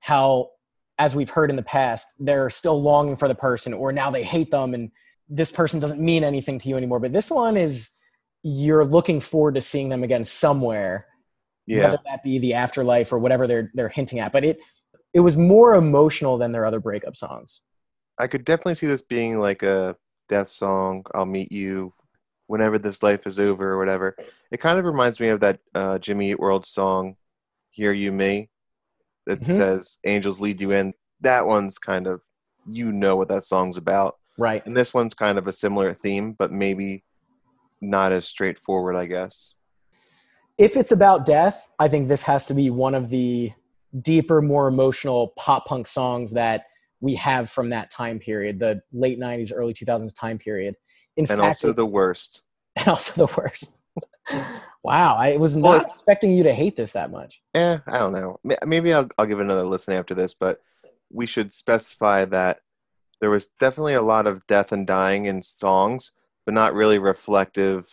how, as we've heard in the past, they're still longing for the person or now they hate them and this person doesn't mean anything to you anymore. But this one is you're looking forward to seeing them again somewhere, Yeah, whether that be the afterlife or whatever they're they're hinting at. But it it was more emotional than their other breakup songs. I could definitely see this being like a death song. I'll meet you whenever this life is over or whatever. It kind of reminds me of that uh, Jimmy Eat World song, "Hear You Me," that Mhm. says "Angels lead you in." That one's kind of you know what that song's about, Right. and this one's kind of a similar theme, but maybe not as straightforward, I guess. if it's about death, I think this has to be one of the deeper, more emotional pop punk songs that we have from that time period, the late '90s, early 2000s time period. In And fact, also the worst. and also the worst. wow, I was not it's- expecting you to hate this that much. Eh, I don't know. Maybe I'll I'll give another listen after this, but we should specify that there was definitely a lot of death and dying in songs, but not really reflective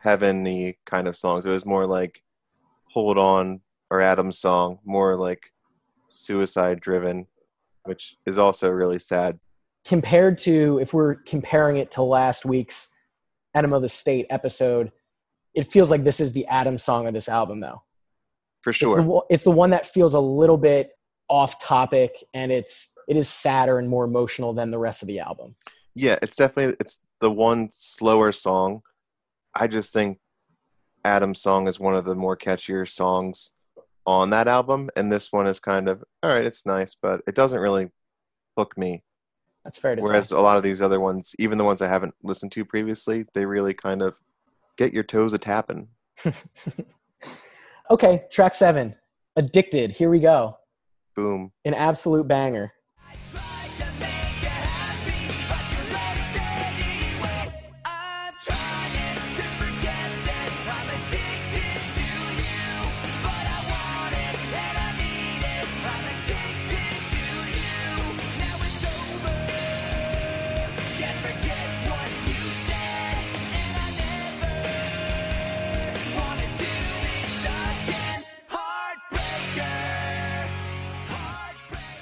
heavenly kind of songs. It was more like Hold On or Adam's song, more like suicide driven, which is also really sad. Compared to if we're comparing it to last week's Enema of the State episode, it feels like this is the Adam song of this album, though. For It's sure. the, it's the one that feels a little bit off topic, and it's it is sadder and more emotional than the rest of the album. yeah, it's definitely it's the one slower song. I just think Adam's song is one of the more catchier songs on that album, and this one is kind of all right. It's nice, but it doesn't really hook me. That's fair to Whereas say. a lot of these other ones, even the ones I haven't listened to previously, they really kind of get your toes a tapping. okay, track seven, "Addicted." Here we go, Boom. an absolute banger.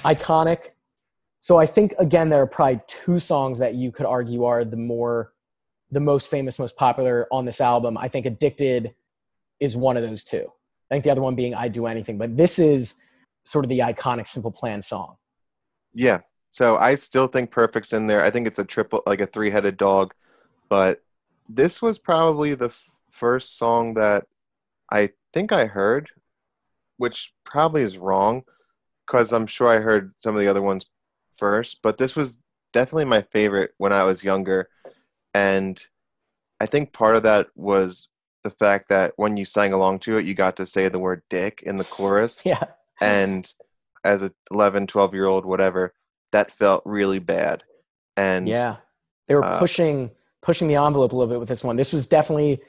Iconic. So I think again there are probably two songs that you could argue are the more the most famous, most popular on this album. I think Addicted is one of those two. I think the other one being I'd Do Anything, but this is sort of the iconic Simple Plan song. Yeah. So I still think Perfect's in there. I think it's a triple, like a three headed dog. But this was probably the f- first song that I think I heard, which probably is wrong because I'm sure I heard some of the other ones first. But this was definitely my favorite when I was younger. And I think part of that was the fact that when you sang along to it, you got to say the word dick in the chorus Yeah. and as a 11 12 year old whatever that felt really bad and Yeah. They were uh, pushing pushing the envelope a little bit with this one. This was definitely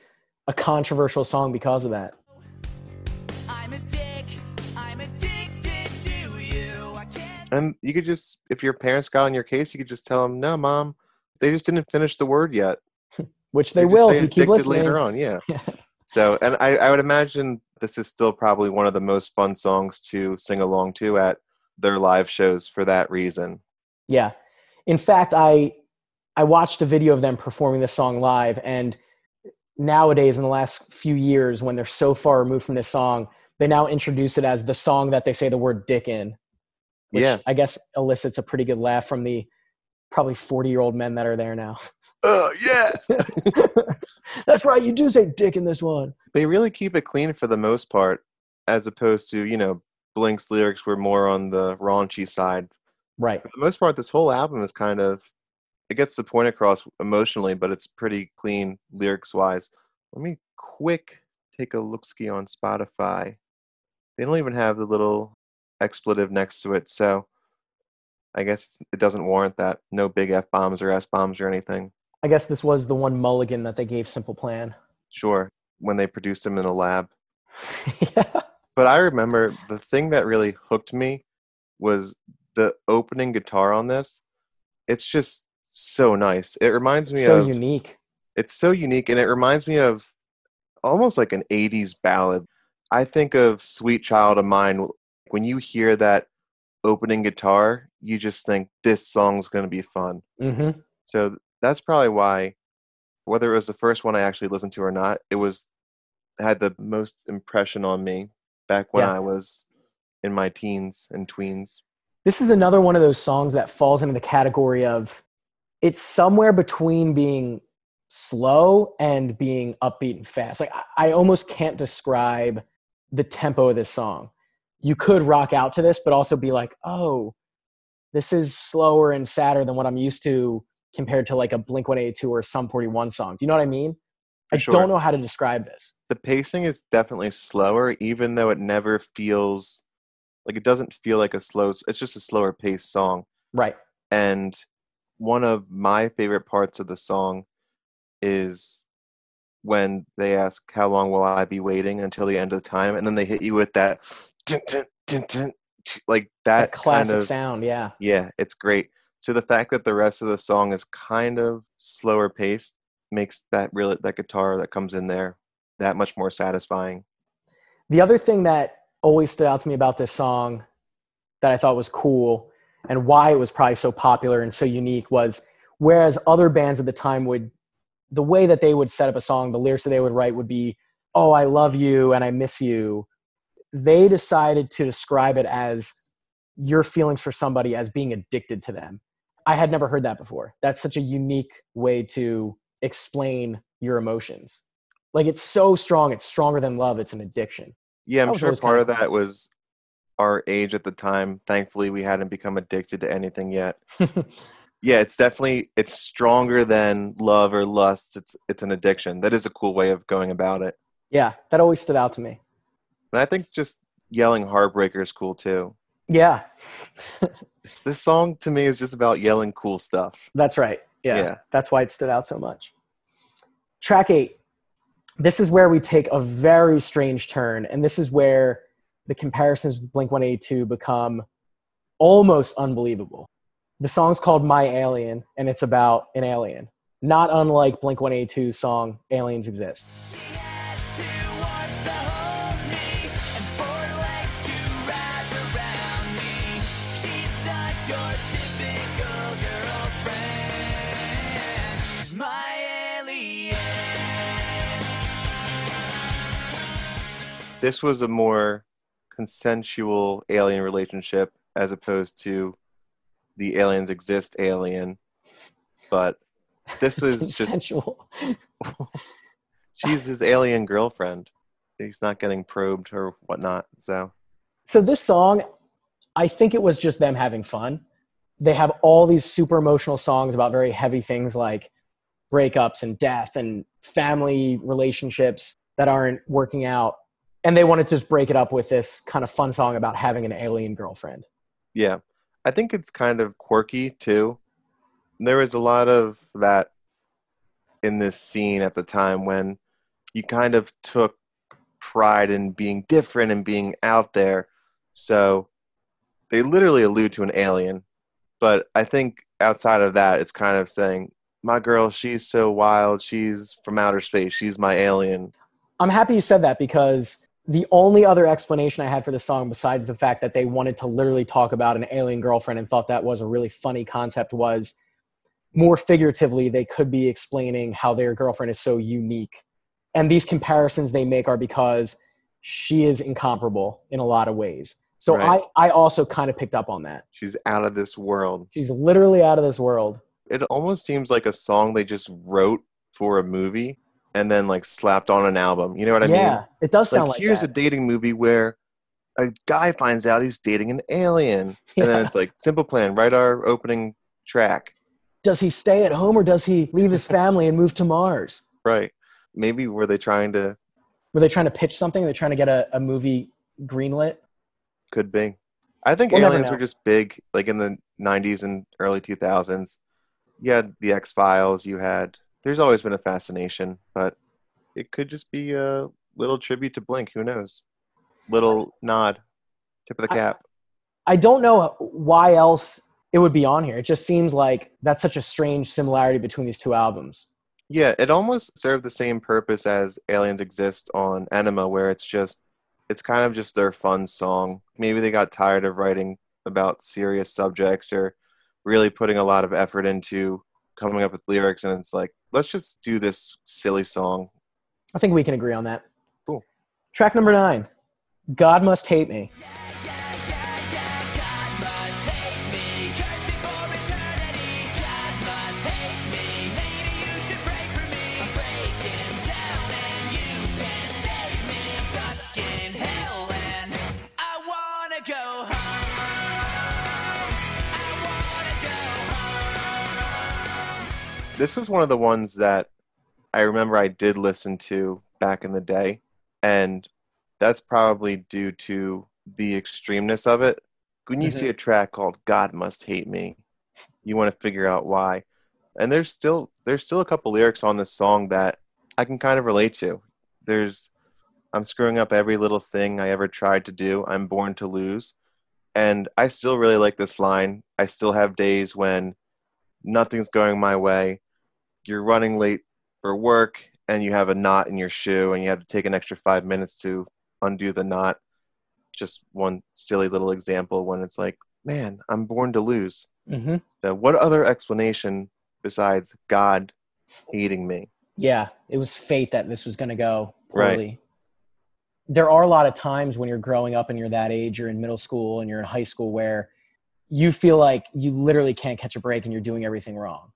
a controversial song because of that. And you could just if your parents got on your case you could just tell them no mom they just didn't finish the word yet Which they will if you keep listening. later on yeah so and I, I would imagine this is still probably one of the most fun songs to sing along to at their live shows for that reason Yeah. In fact, I I watched a video of them performing this song live and nowadays in the last few years when they're so far removed from this song, they now introduce it as the song that they say the word dick in. Which Yeah. I guess elicits a pretty good laugh from the probably 40-year-old men that are there now. oh yeah That's right, you do say dick in this one. they really keep it clean for the most part as opposed to you know blink's lyrics were more on the raunchy side Right. for the most part, this whole album is kind of it gets the point across emotionally, but it's pretty clean lyrics wise. Let me quick take a look ski on Spotify. They don't even have the little expletive next to it, so I guess it doesn't warrant that. No big F bombs or S bombs or anything. I guess this was the one mulligan that they gave Simple Plan. Sure, when they produced them in a lab. yeah. But I remember the thing that really hooked me was the opening guitar on this. It's just so nice. It reminds me So of So unique. it's so unique and it reminds me of almost like an 80s ballad. I think of Sweet Child of Mine when you hear that opening guitar, you just think this song's going to be fun. hmm So that's probably why whether it was the first one I actually listened to or not, it was had the most impression on me back when Yeah. I was in my teens and tweens. This is another one of those songs that falls into the category of it's somewhere between being slow and being upbeat and fast. Like I, I almost can't describe the tempo of this song. You could rock out to this, but also be like, oh, this is slower and sadder than what I'm used to compared to like a Blink 182 or Sum 41 song. Do you know what I mean? For I sure. don't know how to describe this. the pacing is definitely slower even though it never feels like it doesn't feel like a slow it's just a slower paced song Right. and one of my favorite parts of the song is when they ask how long will i be waiting until the end of the time and then they hit you with that dun, dun, dun, like That that classic kind of sound. Yeah. yeah it's great so the fact that the rest of the song is kind of slower paced makes that really that guitar that comes in there that much more satisfying The other thing that always stood out to me about this song that I thought was cool and why it was probably so popular and so unique was whereas other bands at the time would the way that they would set up a song the lyrics that they would write would be oh i love you and i miss you they decided to describe it as your feelings for somebody as being addicted to them i had never heard that before that's such a unique way to explain your emotions like it's so strong it's stronger than love it's an addiction Yeah, I'm sure part of that was our age at the time. Thankfully, we hadn't become addicted to anything yet. Yeah, it's definitely it's stronger than love or lust. It's it's an addiction. That is a cool way of going about it. yeah that always stood out to me And I think just yelling heartbreaker is cool too. yeah This song to me is just about yelling cool stuff. That's right. Yeah, Yeah. That's why it stood out so much. Track eight. This is where we take a very strange turn, and this is where the comparisons with Blink 182 become almost unbelievable. The song's called My Alien, and it's about an alien. Not unlike Blink 182's song Aliens Exist. She This was a more consensual alien relationship as opposed to the aliens exist alien. But this was just she's his alien girlfriend. He's not getting probed or whatnot. So so this song i think it was just them having fun they have all these super emotional songs about very heavy things like breakups and death and family relationships that aren't working out and they wanted to just break it up with this kind of fun song about having an alien girlfriend yeah, I think it's kind of quirky too. There was a lot of that in this scene at the time when you kind of took pride in being different and being out there. So they literally allude to an alien, but I think outside of that, it's kind of saying, "My girl, she's so wild. She's from outer space. She's my alien." i'm happy you said that because the only other explanation i had for the song besides the fact that they wanted to literally talk about an alien girlfriend and thought that was a really funny concept was more figuratively they could be explaining how their girlfriend is so unique. And these comparisons they make are because she is incomparable in a lot of ways. So Right. i i also kind of picked up on that. She's out of this world. she's literally out of this world. It almost seems like a song they just wrote for a movie and then like slapped on an album. You know what I yeah mean? Yeah, it does sound like, here's that. a dating movie where a guy finds out he's dating an alien, and then it's like simple plan. Write our opening track. does he stay at home or does he leave his family and move to mars Right? Maybe were they trying to? were they trying to pitch something they're trying to get a, a movie greenlit Could be. I think We'll aliens were just big, like in the '90s and early 2000s. You had the X Files. You had. There's always been a fascination, but it could just be a little tribute to Blink. Who knows? Little nod, tip of the I- cap. I don't know why else it would be on here. It just seems like that's such a strange similarity between these two albums. Yeah, it almost served the same purpose as Aliens Exist on Enema, where it's just, it's kind of just their fun song. Maybe they got tired of writing about serious subjects or really putting a lot of effort into coming up with lyrics, and it's like, let's just do this silly song. I think we can agree on that. Cool. Track number nine God Must Hate Me. This was one of the ones that I remember I did listen to back in the day, and that's probably due to the extremeness of it. When you mm-hmm. see a track called "God Must Hate Me," you want to figure out why. And there's still there's still a couple lyrics on this song that I can kind of relate to. There's I'm screwing up every little thing I ever tried to do. I'm born to lose. And I still really like this line. I still have days when nothing's going my way. You're running late for work and you have a knot in your shoe and you have to take an extra five minutes to undo the knot. Just one silly little example when it's like, man, I'm born to lose. hmm So what other explanation besides God hating me? Yeah, it was fate that this was going to go Right. poorly. There are a lot of times when you're growing up and you're that age, you're in middle school and you're in high school where you feel like you literally can't catch a break and you're doing everything wrong.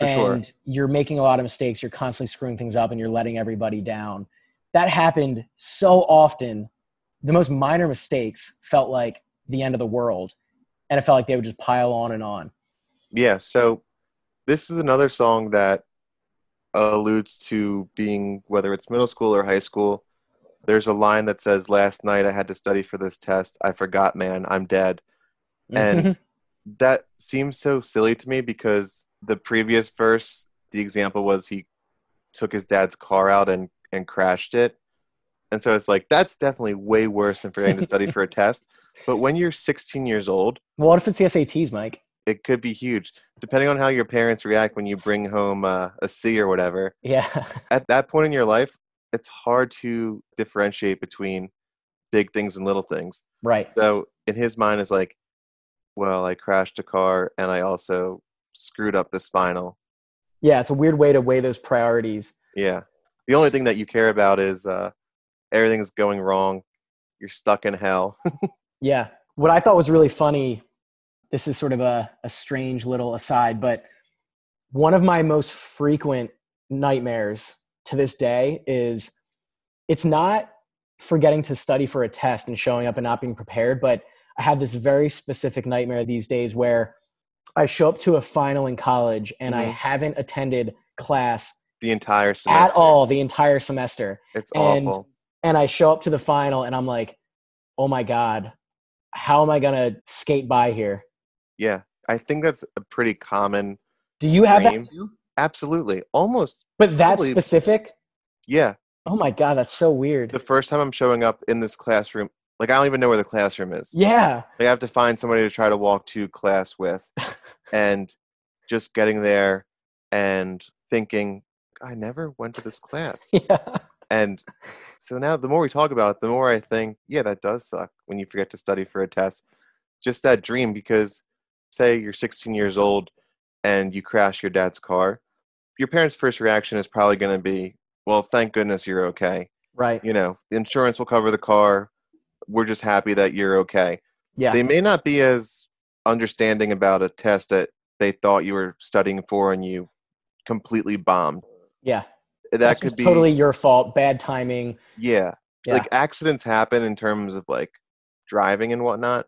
For sure. and you're making a lot of mistakes, you're constantly screwing things up and you're letting everybody down. That happened so often. The most minor mistakes felt like the end of the world. And it felt like they would just pile on and on. Yeah, so this is another song that alludes to being whether it's middle school or high school. There's a line that says, "Last night I had to study for this test. I forgot, man. I'm dead." And that seems so silly to me because the previous verse, the example was he took his dad's car out and and crashed it. And so it's like that's definitely way worse than forgetting to study for a test. But when you're 16 years old, well, what if it's the SATs, Mike? it could be huge depending on how your parents react when you bring home uh, a c or whatever Yeah. at that point in your life it's hard to differentiate between big things and little things right. so in his mind it's like well i crashed a car and i also screwed up this final Yeah, it's a weird way to weigh those priorities. yeah the only thing that you care about is uh, everything's going wrong you're stuck in hell Yeah. What I thought was really funny, this is sort of a, a strange little aside, but one of my most frequent nightmares to this day is it's not forgetting to study for a test and showing up and not being prepared, but I have this very specific nightmare these days where I show up to a final in college and I Mhm. haven't attended class the entire semester at all the entire semester. it's And- awful and I show up to the final and I'm like, oh my God, how am I gonna skate by here? yeah i think that's a pretty common Do you have Dream. that too? absolutely almost But that Probably- specific? yeah Oh my God, that's so weird. the first time I'm showing up in this classroom, like I don't even know where the classroom is. yeah. I have to find somebody to try to walk to class with, and just getting there and thinking, I never went to this class. Yeah. and so now, the more we talk about it, the more I think, yeah, that does suck when you forget to study for a test. Just that dream, because say you're 16 years old and you crash your dad's car, your parents' first reaction is probably going to be, well, thank goodness you're okay Right. you know, the insurance will cover the car. We're just happy that you're okay. Yeah. They may not be as understanding about a test that they thought you were studying for and you completely bombed. yeah. That That's could be totally your fault. Bad timing. yeah. Yeah. Like accidents happen in terms of like driving and whatnot.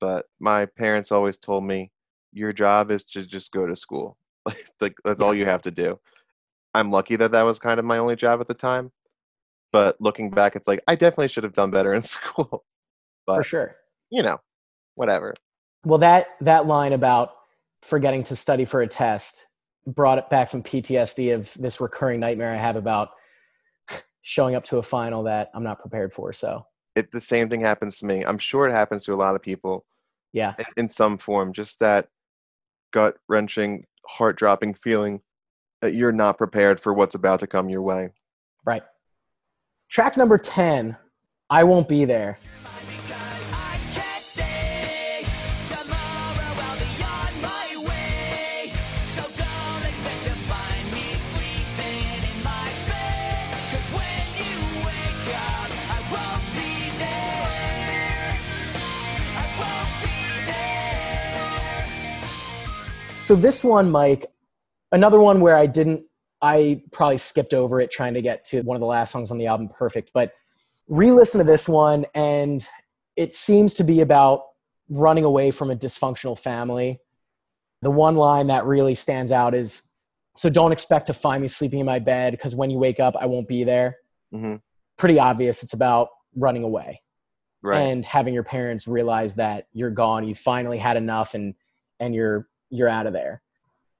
But my parents always told me your job is to just go to school. It's like that's all you have to do. I'm lucky that that was kind of my only job at the time. But looking back, it's like I definitely should have done better in school. for sure. you know, whatever. Well, that that line about forgetting to study for a test brought it back some PTSD of this recurring nightmare I have about showing up to a final that I'm not prepared for. So, It the same thing happens to me. I'm sure it happens to a lot of people yeah. in, in some form. Just that gut wrenching, heart dropping feeling that you're not prepared for what's about to come your way. Right. Track number 10, I won't be there. So this one, Mike, another one where I didn't, I probably skipped over it trying to get to one of the last songs on the album, Perfect. But re-listen to this one, and it seems to be about running away from a dysfunctional family. The one line that really stands out is, "So don't expect to find me sleeping in my bed because when you wake up, I won't be there." hmm Pretty obvious. It's about running away Right. and having your parents realize that you're gone you finally had enough and and you're you're out of there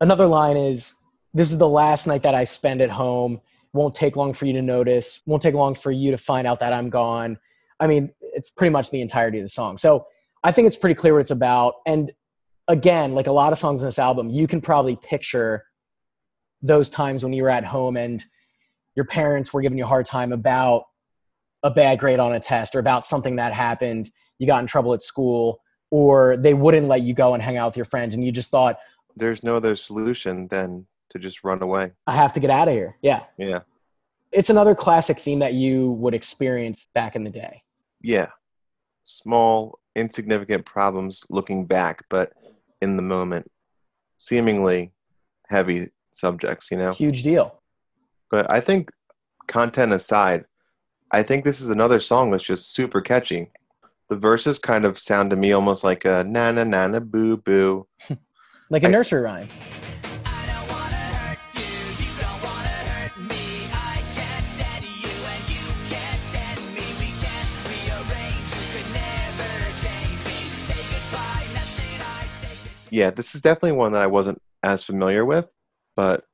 another line is this is the last night that i spend at home. Won't take long for you to notice. Won't take long for you to find out that i'm gone. I mean it's pretty much the entirety of the song. So i think it's pretty clear what it's about. And again like a lot of songs in this album you can probably picture those times when you were at home and your parents were giving you a hard time about a bad grade on a test or about something that happened. You got in trouble at school or they wouldn't let you go and hang out with your friends and you just thought There's no other solution than to just run away. I have to get out of here. Yeah. Yeah. It's another classic theme that you would experience back in the day. Yeah. Small, insignificant problems looking back, but in the moment, seemingly heavy subjects, you know? Huge deal. But I think, content aside, I think this is another song that's just super catchy. The verses kind of sound to me almost like a na na na na boo boo. Like a I- nursery rhyme. Yeah, this is definitely one that I wasn't as familiar with, but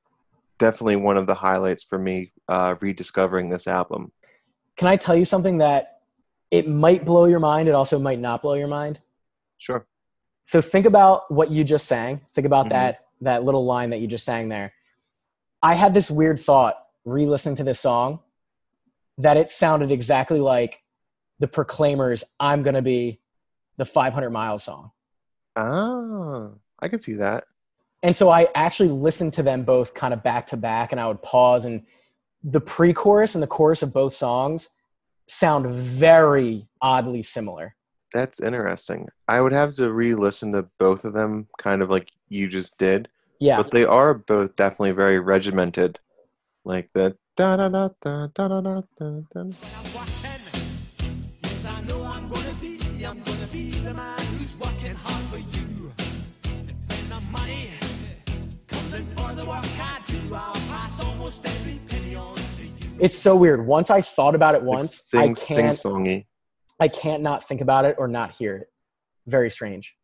definitely one of the highlights for me uh, rediscovering this album. Can I tell you something that it might blow your mind? It also might not blow your mind. Sure. So think about what you just sang. Think about Mhm. that that little line that you just sang there. I had this weird thought re-listening to this song that it sounded exactly like the Proclaimers "I'm Gonna Be" the 500 Miles song. Ah, I can see that. And so I actually listened to them both kind of back to back, and I would pause, and the pre-chorus and the chorus of both songs sound very oddly similar. That's interesting. I would have to re-listen to both of them, kind of like you just did. Yeah, But they are both definitely very regimented, like the da da da da da da da da. Da. I'm watching. Yes, I know I'm gonna be, I'm gonna be the man who's working hard for you. And when the money comes in for the work I do, I'll pass almost every penny on to you. it's so weird. Once I thought about it Like once, sing I can't songy. I can't not think about it or not hear it. Very strange.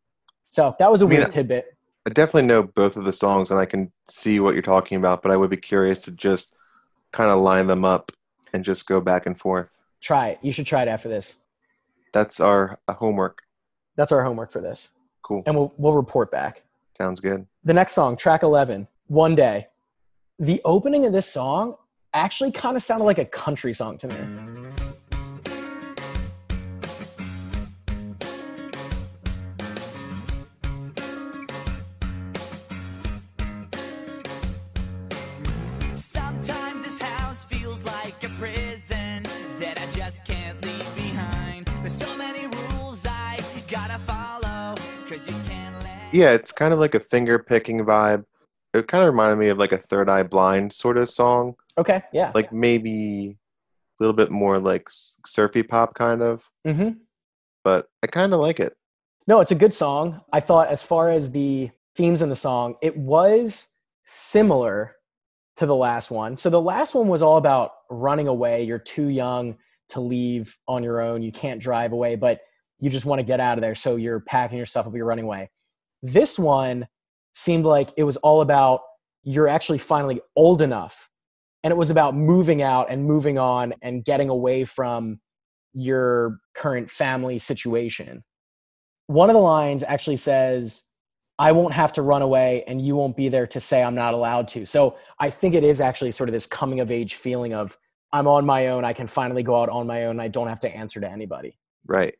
So that was a I mean, weird tidbit. I definitely know both of the songs, and I can see what you're talking about. But I would be curious to just kind of line them up and just go back and forth. Try it. You should try it after this. That's our uh, homework. That's our homework for this. Cool. And we'll we'll report back. Sounds good. The next song, track 11, One Day. The opening of this song actually kind of sounded like a country song to me. Yeah, it's kind of like a finger picking vibe. It kind of reminded me of like a Third Eye Blind sort of song, Okay, yeah. like maybe a little bit more like surfy pop kind of. hmm But I kind of like it. No, it's a good song. I thought, as far as the themes in the song, it was similar to the last one. So the last one was all about running away. You're too young to leave on your own. You can't drive away, but you just want to get out of there. So you're packing your stuff up, you're running away. This one seemed like it was all about you're actually finally old enough. And it was about moving out and moving on and getting away from your current family situation. One of the lines actually says i won't have to run away and you won't be there to say i'm not allowed to. So i think it is actually sort of this coming of age feeling of i'm on my own. I can finally go out on my own. I don't have to answer to anybody. Right.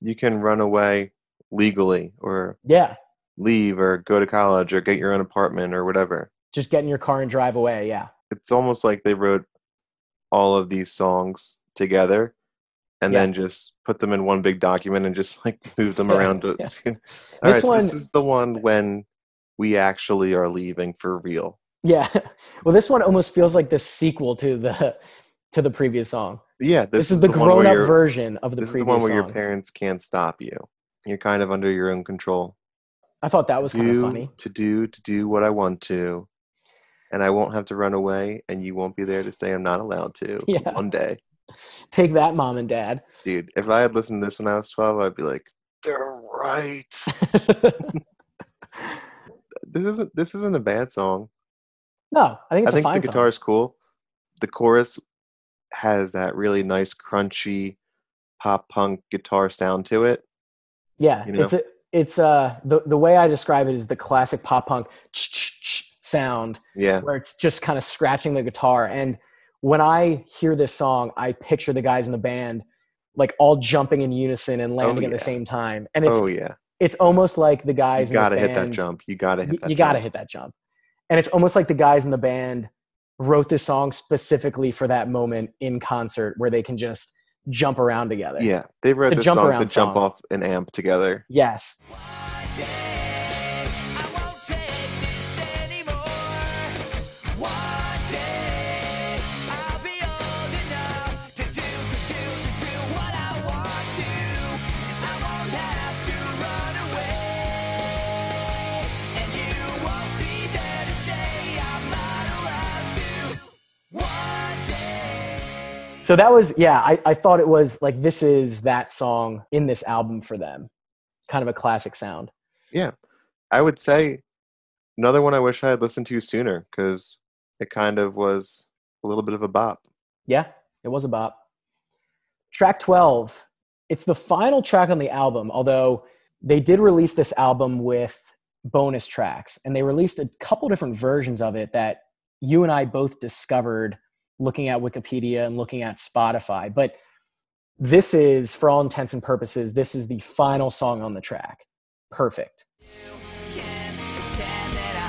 You can run away legally or yeah leave or go to college or get your own apartment or whatever. just get in your car and drive away yeah It's almost like they wrote all of these songs together and Yeah. then just put them in one big document and just like move them around. Yeah. All This right, so one- this is the one when we actually are leaving for real. yeah well this one almost feels like the sequel to the to the previous song Yeah, this, this, is, the, one where grown-up version of the previous song. This is the one where your parents can't stop you. You're kind of under your own control. I thought that was kind of funny To do to do what I want to, and I won't have to run away, and you won't be there to say I'm not allowed to. Yeah. One day, take that mom and dad dude. If I had listened to this when I was 12, I'd be like, they're right. This isn't this isn't a bad song. no i think I think the song. guitar is cool. The chorus has that really nice crunchy pop punk guitar sound to it. Yeah, you know? it's a, it's uh the the way I describe it is the classic pop punk sound Yeah. where it's just kind of scratching the guitar. And when I hear this song, I picture the guys in the band like all jumping in unison and landing at the same time. And it's Oh yeah. it's almost like the guys You gotta hit that jump. You gotta hit that. you got to hit that jump. And it's almost like the guys in the band wrote this song specifically for that moment in concert where they can just jump around together. Yeah, they wrote The this jump song to around jump song. off an amp together. Yes. So that was, yeah, I, I thought it was like, this is that song in this album for them. Kind of a classic sound. Yeah, I would say another one I wish I had listened to sooner because it kind of was a little bit of a bop. Yeah, it was a bop. Track 12. It's the final track on the album, although they did release this album with bonus tracks, and they released a couple different versions of it that you and I both discovered looking at Wikipedia and looking at Spotify. But this is, for all intents and purposes, this is the final song on the track. Perfect. can pretend that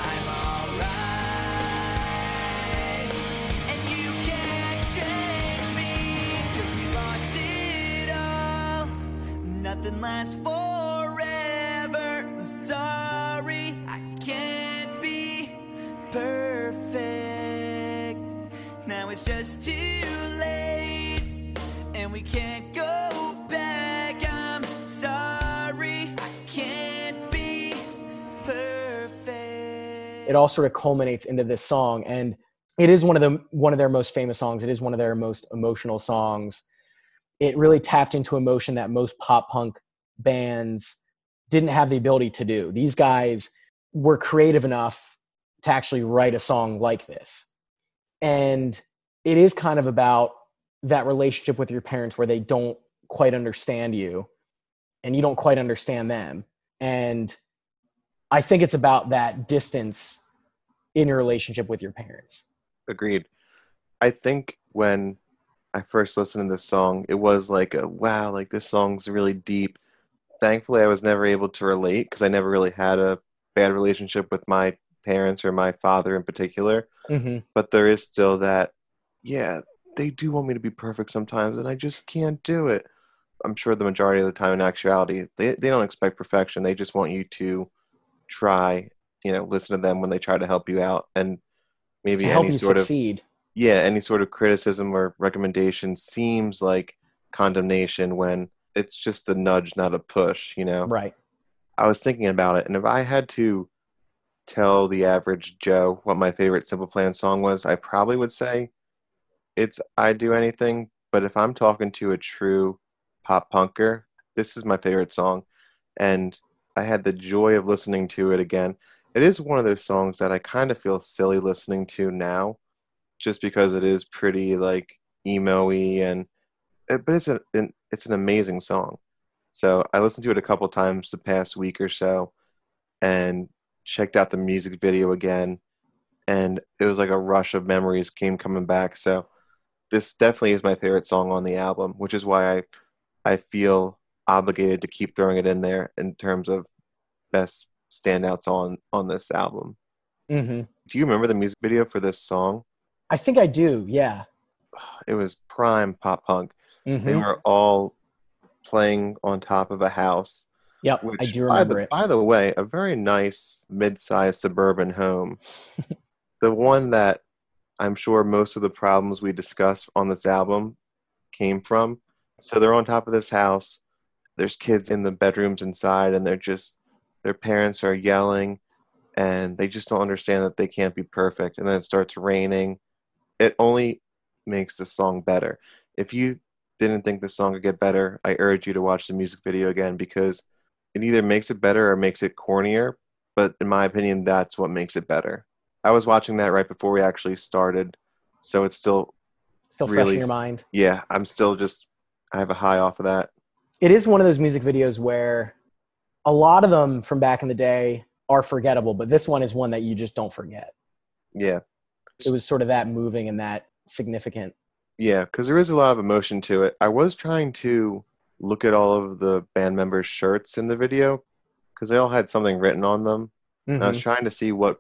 we can't go back. I'm sorry, I can't be perfect. it all sort of culminates into this song and it is one of the one of their most famous songs it is one of their most emotional songs it really tapped into emotion that most pop punk bands didn't have the ability to do these guys were creative enough to actually write a song like this and it is kind of about that relationship with your parents where they don't quite understand you and you don't quite understand them and I think it's about that distance in your relationship with your parents. Agreed. I think when I first listened to this song, it was like a wow, like this song's really deep. Thankfully, I was never able to relate because I never really had a bad relationship with my parents or my father in particular. Mm-hmm. But there is still that, yeah, they do want me to be perfect sometimes, and I just can't do it. I'm sure the majority of the time, in actuality, they they don't expect perfection. They just want you to try, you know, listen to them when they try to help you out, and maybe any you sort of succeed. yeah, any sort of criticism or recommendation seems like condemnation when it's just a nudge, not a push, you know? Right. I was thinking about it, and if I had to tell the average Joe what my favorite Simple Plan song was, I probably would say it's I'd Do Anything. But if I'm talking to a true pop punker, this is my favorite song. And I had the joy of listening to it again. It is one of those songs that I kind of feel silly listening to now, just because it is pretty like emo-y and eh, but it's an, an it's an amazing song. So I listened to it a couple times the past week or so, and checked out the music video again, and it was like a rush of memories came coming back. So this definitely is my favorite song on the album, which is why I I feel obligated to keep throwing it in there in terms of best standouts on on this album. hmm Do you remember the music video for this song? I think I do. Yeah. It was prime pop punk. hmm They were all playing on top of a house. Yep. Which, I do by remember the, it. By the way, a very nice mid-sized suburban home. the one that I'm sure most of the problems we discussed on this album came from. So they're on top of this house. There's kids in the bedrooms inside, and they're just their parents are yelling, and they just don't understand that they can't be perfect. And then it starts raining. It only makes the song better. If you didn't think the song would get better, I urge you to watch the music video again because it either makes it better or makes it cornier. But in my opinion, that's what makes it better. I was watching that right before we actually started, so it's still Still fresh in your mind. yeah. I'm still just I have a high off of that. It is one of those music videos where a lot of them from back in the day are forgettable, but this one is one that you just don't forget. Yeah, It was sort of that moving and that significant. yeah, because there is a lot of emotion to it. I was trying to look at all of the band members' shirts in the video, because they all had something written on them. And I was Mhm. trying to see what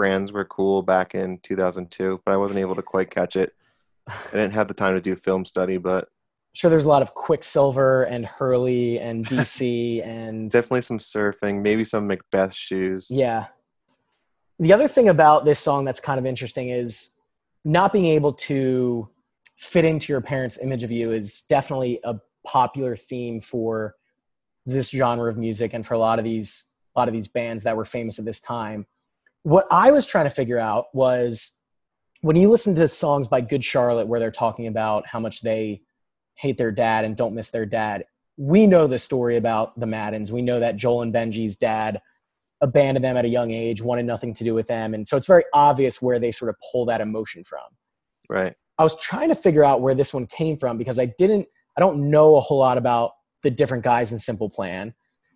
brands were cool back in 2002, but I wasn't able to quite catch it. I didn't have the time to do film study, but sure there's a lot of Quiksilver and Hurley and DC and definitely some surfing, maybe some Macbeth shoes. Yeah. The other thing about this song that's kind of interesting is not being able to fit into your parents' image of you is definitely a popular theme for this genre of music and for a lot of these a lot of these bands that were famous at this time. What I was trying to figure out was when you listen to songs by Good Charlotte where they're talking about how much they hate their dad and don't miss their dad. We know the story about the Maddens. We know that Joel and Benji's dad abandoned them at a young age, wanted nothing to do with them. And so it's very obvious where they sort of pull that emotion from. Right. I was trying to figure out where this one came from because I didn't, I don't know a whole lot about the different guys in Simple Plan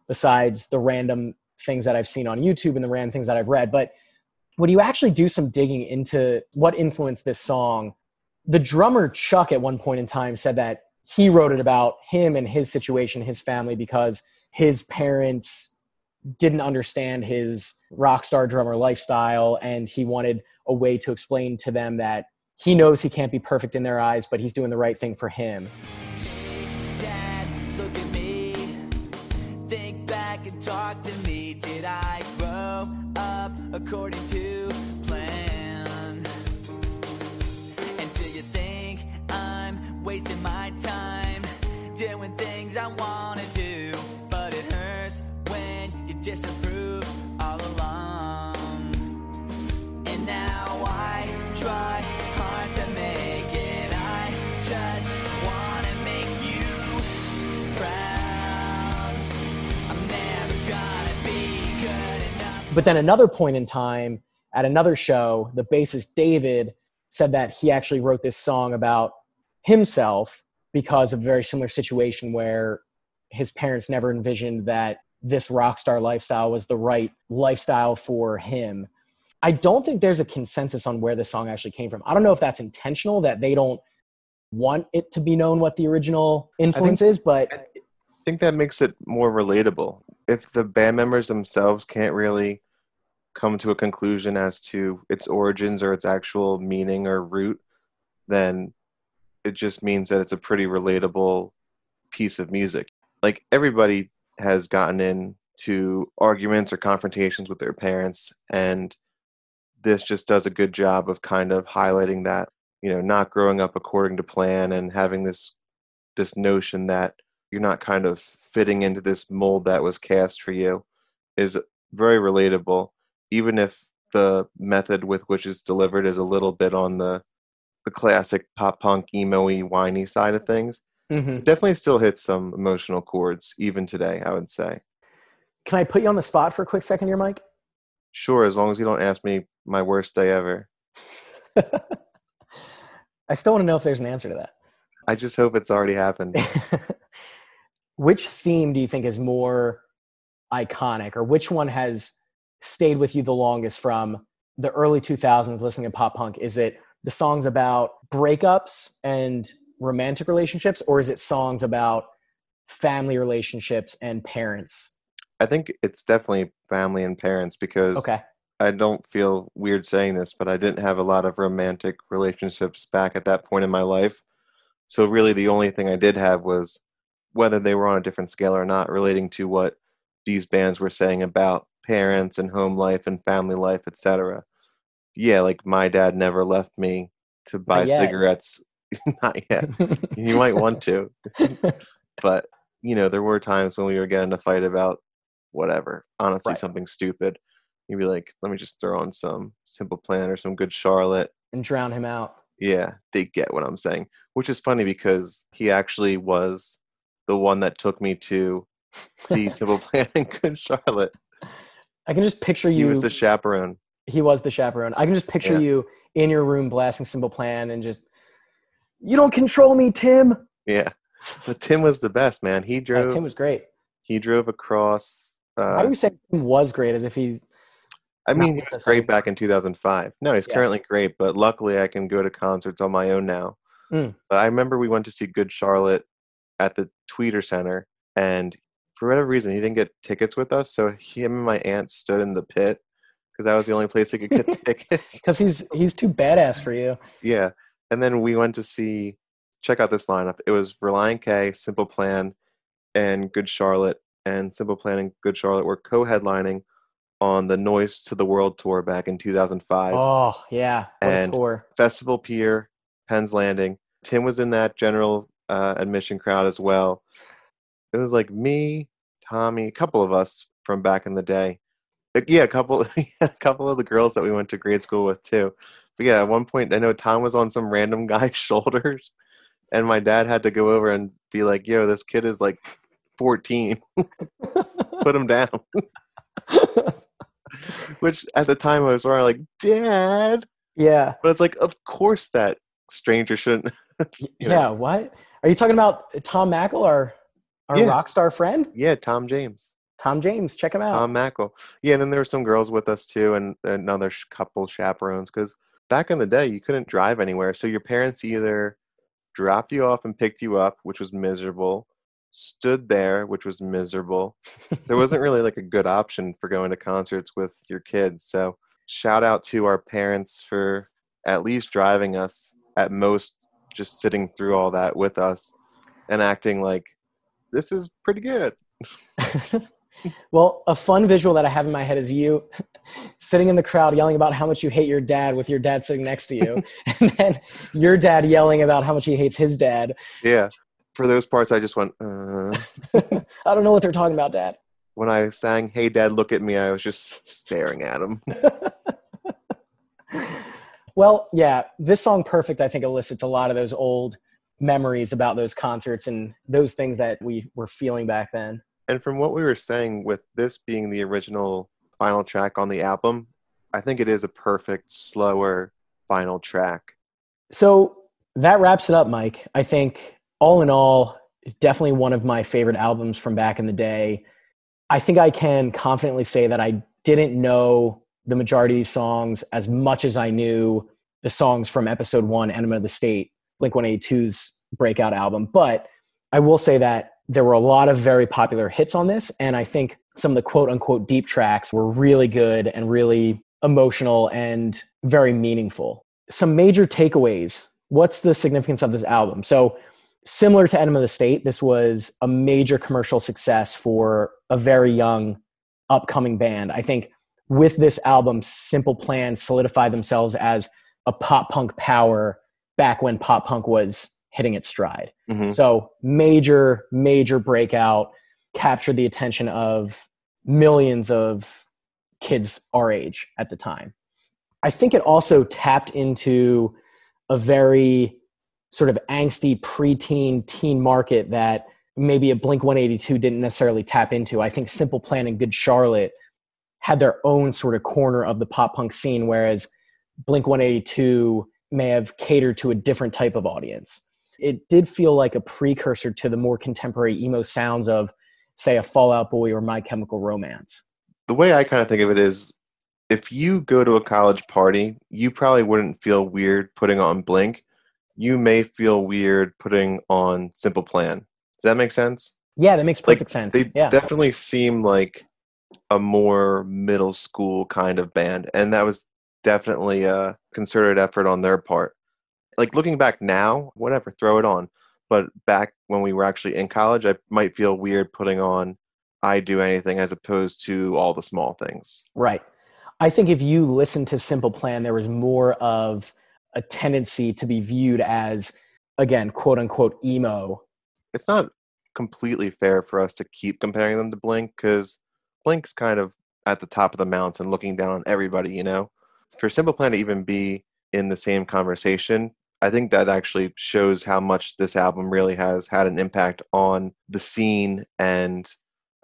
besides the random things that I've seen on YouTube and the random things that I've read. But when you actually do some digging into what influenced this song, the drummer Chuck at one point in time said that he wrote it about him and his situation, his family, because his parents didn't understand his rock star drummer lifestyle and he wanted a way to explain to them that he knows he can't be perfect in their eyes but he's doing the right thing for him according to but then another point in time at another show the bassist david said that he actually wrote this song about himself because of a very similar situation where his parents never envisioned that this rock star lifestyle was the right lifestyle for him i don't think there's a consensus on where this song actually came from i don't know if that's intentional that they don't want it to be known what the original influence is but I think that makes it more relatable. If the band members themselves can't really come to a conclusion as to its origins or its actual meaning or root, then it just means that it's a pretty relatable piece of music. Like everybody has gotten into arguments or confrontations with their parents, and this just does a good job of kind of highlighting that, you know, not growing up according to plan and having this this notion that you're not kind of fitting into this mold that was cast for you is very relatable even if the method with which it's delivered is a little bit on the the classic pop punk emo-y whiny side of things Mhm. definitely still hits some emotional chords even today i would say can i put you on the spot for a quick second here mike sure as long as you don't ask me my worst day ever I still want to know if there's an answer to that. i just hope it's already happened which theme do you think is more iconic, or which one has stayed with you the longest from the early 2000s listening to pop punk? Is it the songs about breakups and romantic relationships, or is it songs about family relationships and parents? i think it's definitely family and parents because Okay. I don't feel weird saying this, but I didn't have a lot of romantic relationships back at that point in my life. So really the only thing I did have was whether they were on a different scale or not relating to what these bands were saying about parents and home life and family life, etc. Yeah, like my dad never left me to buy yet. cigarettes. not yet. you might want to. but you know, there were times when we were getting in a fight about whatever, honestly, Right. something stupid. You'd be like, let me just throw on some Simple Plan or some Good Charlotte. and drown him out. Yeah, they get what I'm saying, which is funny because he actually was the one that took me to see Simple Plan and Good Charlotte. I can just picture you. He was the chaperone. he was the chaperone. I can just picture Yeah. you in your room blasting Simple Plan and just, you don't control me, Tim. Yeah, but Tim was the best man. He Yeah, drove. Tim was great. he drove across. Why Uh, do we say Tim was great as if he's I mean, he was great back in 2005. No, he's Yeah. currently great, but luckily I can go to concerts on my own now. Mm. But I remember we went to see Good Charlotte at the Tweeter Center, and for whatever reason, he didn't get tickets with us. So him and my aunt stood in the pit because that was the only place he could get tickets. Because he's he's too badass for you. Yeah. And then we went to see, check out this lineup. It was Relient K, Simple Plan, and Good Charlotte. And Simple Plan and Good Charlotte were co headlining on the Noise to the World tour back in 2005. Oh yeah, what And-. Festival Pier, Penn's Landing. Tim was in that general uh, admission crowd as well. It was like me, Tommy, a couple of us from back in the day. Yeah, a couple, a couple of the girls that we went to grade school with too. But yeah, at one point, I know Tom was on some random guy's shoulders, and my dad had to go over and be like, "Yo, this kid is like 14. Put him down." Which at the time I was sort of like, "Dad," yeah, but it's like, of course that stranger shouldn't. You know? yeah. What are you talking about? Tom Mackle, our our Yeah. rock star friend, Yeah, Tom James, Tom James. Check him out. Tom Mackle. Yeah, and then there were some girls with us too, and another sh- couple chaperones. Because back in the day, you couldn't drive anywhere, so your parents either dropped you off and picked you up, which was miserable, stood there, which was miserable. there wasn't really like a good option for going to concerts with your kids. So shout out to our parents for at least driving us, at most just sitting through all that with us and acting like this is pretty good. well, a fun visual that I have in my head is you sitting in the crowd yelling about how much you hate your dad with your dad sitting next to you, and then your dad yelling about how much he hates his dad. Yeah. For those parts, I just went, uh. I don't know what they're talking about, dad. when I sang Hey Dad, Look at Me, I was just staring at him. Well, yeah, this song Perfect, I think, elicits a lot of those old memories about those concerts and those things that we were feeling back then. And from what we were saying, with this being the original final track on the album, I think it is a perfect, slower final track. So that wraps it up, Mike. I think all in all, definitely one of my favorite albums from back in the day. I think I can confidently say that I didn't know the majority of songs as much as I knew the songs from episode one, Enema of the State, Blink 182's breakout album. But I will say that there were a lot of very popular hits on this. And I think some of the quote unquote deep tracks were really good and really emotional and very meaningful. Some major takeaways. What's the significance of this album? So, similar to Enema of the State, this was a major commercial success for a very young, upcoming band. I think with this album, Simple Plan solidified themselves as a pop punk power back when pop punk was hitting its stride. hmm So major, major breakout, captured the attention of millions of kids our age at the time. I think it also tapped into a very sort of angsty preteen teen market that maybe a Blink 182 didn't necessarily tap into. I think Simple Plan and Good Charlotte had their own sort of corner of the pop punk scene, whereas Blink 182 may have catered to a different type of audience. It did feel like a precursor to the more contemporary emo sounds of, say, a Fall Out Boy or My Chemical Romance. The way I kind of think of it is if you go to a college party, you probably wouldn't feel weird putting on Blink. You may feel weird putting on Simple Plan. Does that make sense? Yeah, that makes Like, perfect sense. They yeah. definitely seem like a more middle school kind of band. And that was definitely a concerted effort on their part. Like looking back now, whatever, throw it on. But back when we were actually in college, I might feel weird putting on I'd Do Anything as opposed to all the small things. Right. I think if you listen to Simple Plan, there was more of a tendency to be viewed as, again, quote unquote, emo. It's not completely fair for us to keep comparing them to Blink because Blink's kind of at the top of the mountain looking down on everybody, you know? For Simple Plan to even be in the same conversation, I think that actually shows how much this album really has had an impact on the scene and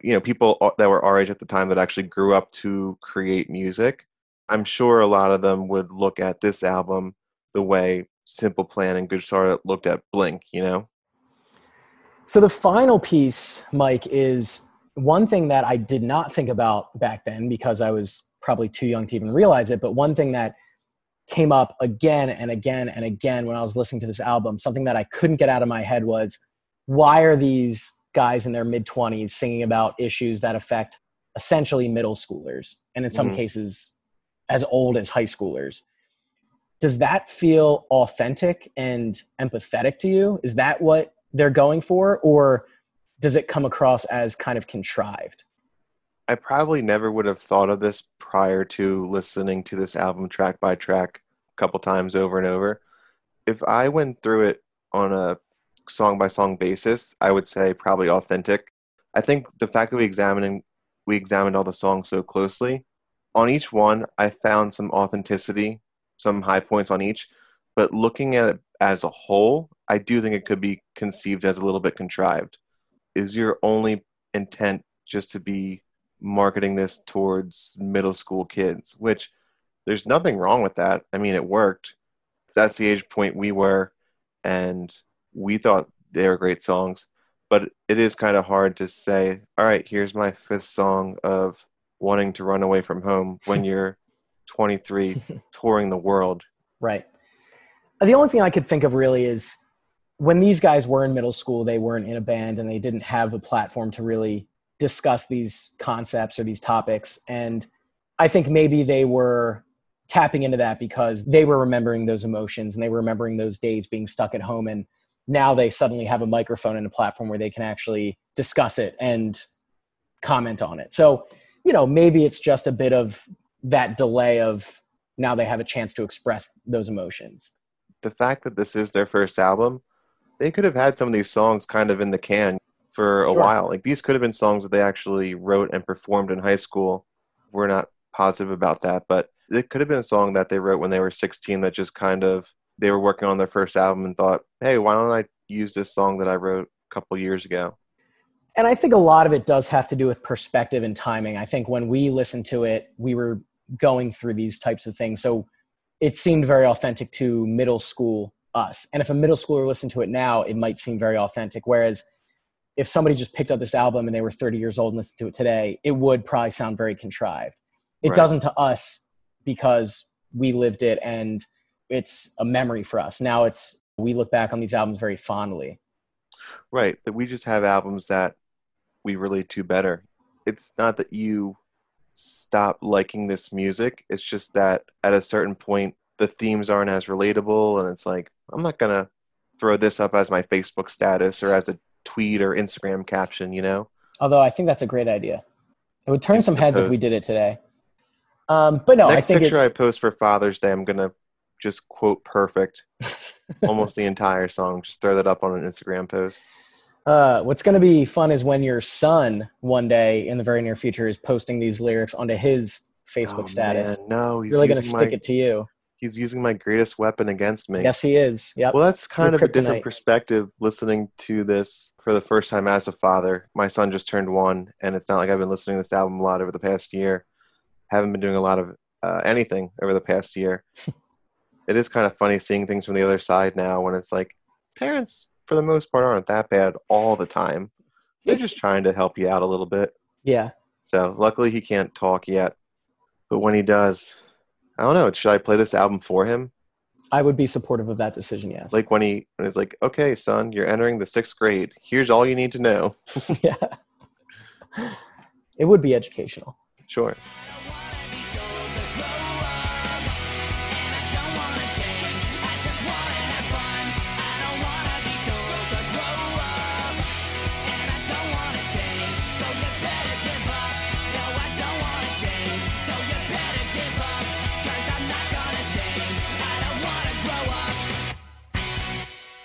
you know people that were our age at the time that actually grew up to create music. I'm sure a lot of them would look at this album the way Simple Plan and Good Charlotte looked at Blink, you know? So the final piece, Mike, is one thing that I did not think about back then because I was probably too young to even realize it. But one thing that came up again and again and again when I was listening to this album, something that I couldn't get out of my head was why are these guys in their mid 20s singing about issues that affect essentially middle schoolers and in some Mhm. cases as old as high schoolers does that feel authentic and empathetic to you is that what they're going for or does it come across as kind of contrived I probably never would have thought of this prior to listening to this album track by track a couple times over and over. If I went through it on a song by song basis, I would say probably authentic. I think the fact that we examined we examined all the songs so closely, on each one I found some authenticity, some high points on each, but looking at it as a whole, I do think it could be conceived as a little bit contrived. Is your only intent just to be marketing this towards middle school kids, which there's nothing wrong with that. I mean, it worked. That's the age point we were, and we thought they were great songs. But it is kind of hard to say, all right, here's my fifth song of wanting to run away from home when you're 23 touring the world. Right. The only thing I could think of really is when these guys were in middle school, they weren't in a band and they didn't have a platform to really discuss these concepts or these topics. And I think maybe they were tapping into that because they were remembering those emotions and they were remembering those days being stuck at home. And now they suddenly have a microphone and a platform where they can actually discuss it and comment on it. So, you know, maybe it's just a bit of that delay of now they have a chance to express those emotions. the fact that this is their first album, they could have had some of these songs kind of in the can for a Sure. while. Like these could have been songs that they actually wrote and performed in high school. We're not positive about that, but it could have been a song that they wrote when they were 16 that just kind of they were working on their first album and thought, "Hey, why don't I use this song that I wrote a couple years ago?" And I think a lot of it does have to do with perspective and timing. I think when we listened to it, we were going through these types of things. So it seemed very authentic to middle school us. And if a middle schooler listened to it now, it might seem very authentic. Whereas if somebody just picked up this album and they were 30 years old and listened to it today, it would probably sound very contrived. It Right. doesn't to us because we lived it and it's a memory for us. Now it's we look back on these albums very fondly. Right. That we just have albums that we relate to better. It's not that you stop liking this music. It's just that at a certain point, the themes aren't as relatable. And it's like, I'm not going to throw this up as my Facebook status or as a tweet or Instagram caption, you know? Although I think that's a great idea. It would turn some heads if we did it today. Um, but no, I Next think picture it, I post for Father's Day, I'm going to just quote perfect almost the entire song. Just throw that up on an Instagram post. uh, what's going to be fun is when your son one day in the very near future is posting these lyrics onto his Facebook Oh, status. man, no, he's really going to stick my, it to you. He's using my greatest weapon against me. Yes, he is. Yep. Well, that's kind Your of a different perspective listening to this for the first time as a father. My son just turned one, and it's not like I've been listening to this album a lot over the past year. Haven't been doing a lot of uh, anything over the past year. it is kind of funny seeing things from the other side now when it's like parents, for the most part, aren't that bad all the time. They're just trying to help you out a little bit. yeah. So luckily he can't talk yet, but when he does, I don't know. Should I play this album for him? I would be supportive of that decision. Yes. like when he when he's like, "Okay, son, you're entering the sixth grade. Here's all you need to know." yeah. It would be educational. Sure.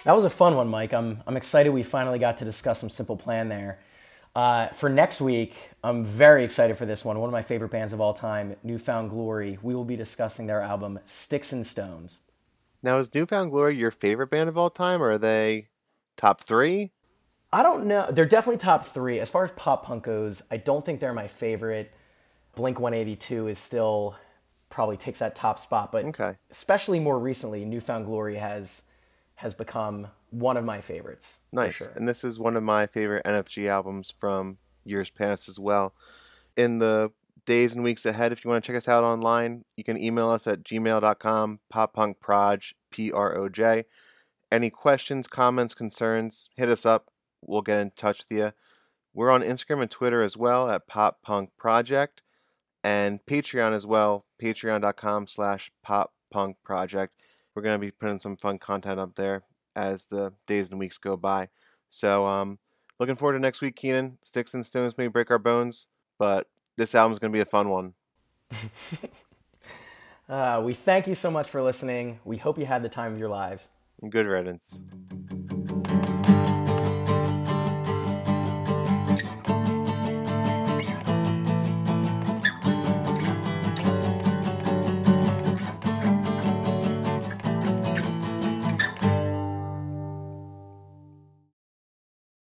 That was a fun one, Mike. I'm, I'm excited we finally got to discuss some Simple Plan there. Uh, for next week, I'm very excited for this one. One of my favorite bands of all time, New Found Glory. We will be discussing their album Sticks and Stones. Now, is New Found Glory your favorite band of all time, or are they top three? I don't know. They're definitely top three. As far as pop punk goes, I don't think they're my favorite. Blink 182 is still probably takes that top spot, but Okay. especially more recently, New Found Glory has has become one of my favorites. Nice. sure. And this is one of my favorite NFG albums from years past as well. In the days and weeks ahead, if you want to check us out online, you can email us at gmail.com, poppunkproj, P R O J. Any questions, comments, concerns, hit us up. we'll get in touch with you. We're on Instagram and Twitter as well at Pop Punk Project and Patreon as well, patreon.com slash pop punk project. We're going to be putting some fun content up there as the days and weeks go by. So, um, looking forward to next week, Keanan. Sticks and stones may break our bones, but this album's going to be a fun one. Uh, we thank you so much for listening. We hope you had the time of your lives. Good riddance.